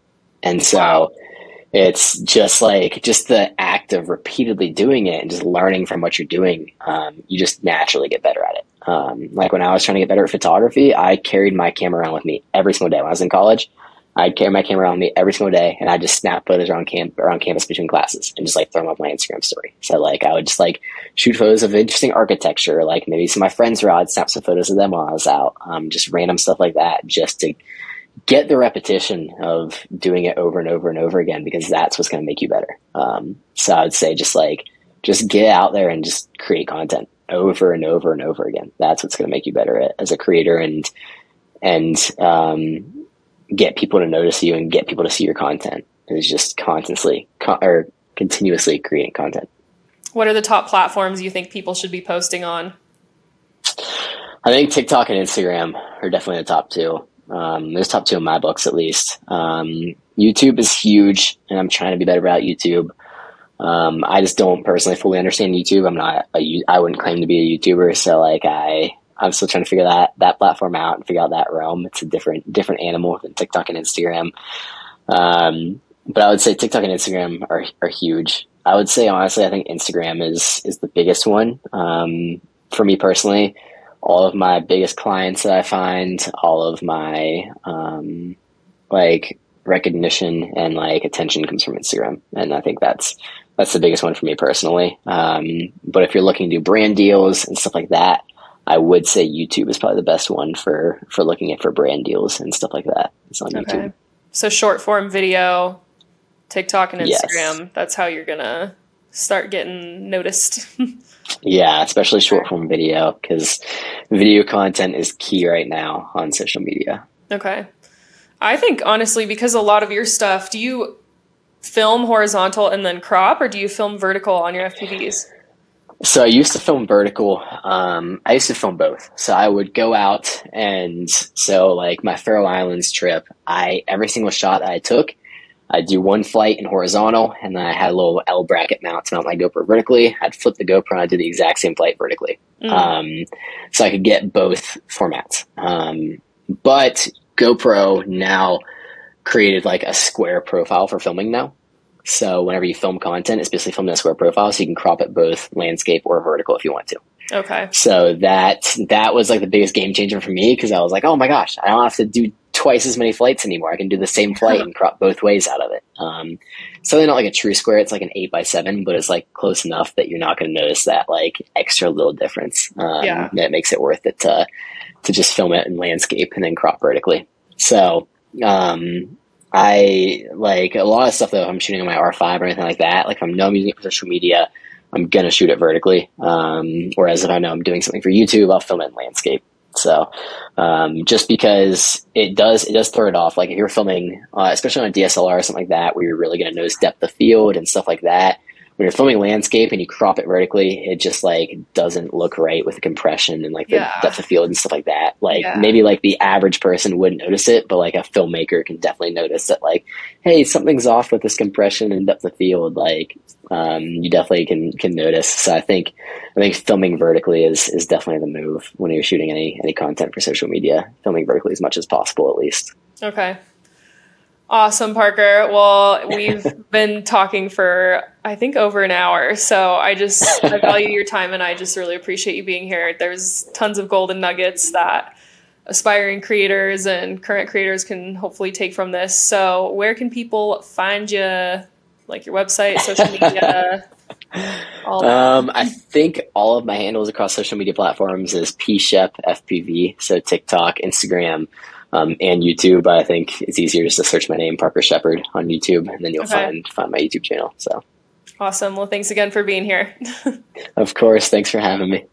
Speaker 2: And so it's just like just the act of repeatedly doing it and just learning from what you're doing. Um, you just naturally get better at it. Um, like when I was trying to get better at photography, I carried my camera around with me every single day. When I was in college, I'd carry my camera around me every single day, and I just snap photos around camp around campus between classes and just like throw them up my Instagram story. So like I would just like shoot photos of interesting architecture, like maybe some of my friends were out, snap some photos of them while I was out, um, just random stuff like that, just to get the repetition of doing it over and over and over again because that's what's going to make you better. Um, so I would say just like, just get out there and just create content over and over and over again. That's what's going to make you better at, as a creator and, and, um, get people to notice you and get people to see your content is just constantly con- or continuously creating content.
Speaker 1: What are the top platforms you think people should be posting on?
Speaker 2: I think TikTok and Instagram are definitely the top two. Um, there's top two in my books at least. Um, YouTube is huge, and I'm trying to be better about YouTube. Um, I just don't personally fully understand YouTube. I'm not a, I wouldn't claim to be a YouTuber, so like I I'm still trying to figure that that platform out and figure out that realm. It's a different different animal than TikTok and Instagram. Um, but I would say TikTok and Instagram are are huge. I would say honestly, I think Instagram is is the biggest one um, for me personally all of my biggest clients that I find, all of my um, like recognition and like attention comes from Instagram, and I think that's that's the biggest one for me personally. Um, but if you're looking to do brand deals and stuff like that, I would say YouTube is probably the best one for for looking at for brand deals and stuff like that. It's on okay. YouTube.
Speaker 1: So short form video, TikTok and Instagram. Yes. That's how you're gonna start getting noticed. *laughs*
Speaker 2: Yeah, especially short form video because video content is key right now on social media.
Speaker 1: Okay. I think honestly, because a lot of your stuff, do you film horizontal and then crop, or do you film vertical on your FPVs?
Speaker 2: So I used to film vertical. Um, I used to film both. So I would go out and so like my Faroe Islands trip, I every single shot that I took, I'd do one flight in horizontal, and then I had a little L bracket mount to mount my GoPro vertically. I'd flip the GoPro and I'd do the exact same flight vertically. Mm. Um, so I could get both formats. Um, but GoPro now created like a square profile for filming now. So whenever you film content, it's basically filmed in a square profile, so you can crop it both landscape or vertical if you want to.
Speaker 1: Okay.
Speaker 2: So that that was like the biggest game changer for me because I was like, oh my gosh, I don't have to do twice as many flights anymore. I can do the same *laughs* flight and crop both ways out of it. Um, certainly not like a true square. It's like an eight by seven, but it's like close enough that you're not going to notice that like extra little difference. Um,
Speaker 1: Yeah.
Speaker 2: That makes it worth it to to just film it in landscape and then crop vertically. So um, I like a lot of stuff that I'm shooting on my R5 or anything like that. Like if I'm I'm using it for social media, I'm gonna shoot it vertically. Um, whereas if I know I'm doing something for YouTube, I'll film it in landscape. So um, just because it does it does throw it off. Like if you're filming, uh, especially on a DSLR or something like that, where you're really gonna notice depth of field and stuff like that. When you're filming landscape and you crop it vertically, it just like doesn't look right with the compression and like the
Speaker 1: Yeah.
Speaker 2: depth of field and stuff like that. Like
Speaker 1: Yeah.
Speaker 2: maybe like the average person wouldn't notice it, but like a filmmaker can definitely notice that like, hey, something's off with this compression and depth of field. Like um, you definitely can can notice. So I think I think filming vertically is is definitely the move when you're shooting any any content for social media. Filming vertically as much as possible, at least.
Speaker 1: Okay. Awesome, Parker. Well, *laughs* we've been talking for I think over an hour, so I just I value your time and I just really appreciate you being here. There's tons of golden nuggets that aspiring creators and current creators can hopefully take from this. So, where can people find you? Like your website, social *laughs* media, all that.
Speaker 2: Um, I think all of my handles across social media platforms is pshep fpv. So TikTok, Instagram, um, and YouTube. I think it's easier just to search my name, Parker Sheppard, on YouTube, and then you'll
Speaker 1: Okay.
Speaker 2: find find my YouTube channel. So,
Speaker 1: awesome. Well, thanks again for being here. *laughs*
Speaker 2: of course, thanks for having me.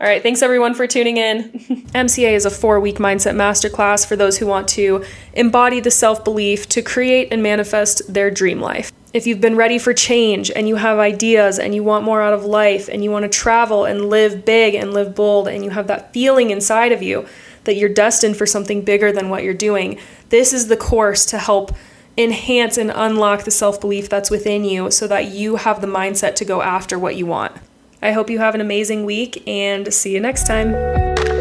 Speaker 1: All right, thanks everyone for tuning in. *laughs* MCA is a four week mindset masterclass for those who want to embody the self belief to create and manifest their dream life. If you've been ready for change and you have ideas and you want more out of life and you want to travel and live big and live bold and you have that feeling inside of you that you're destined for something bigger than what you're doing, this is the course to help enhance and unlock the self belief that's within you so that you have the mindset to go after what you want. I hope you have an amazing week and see you next time.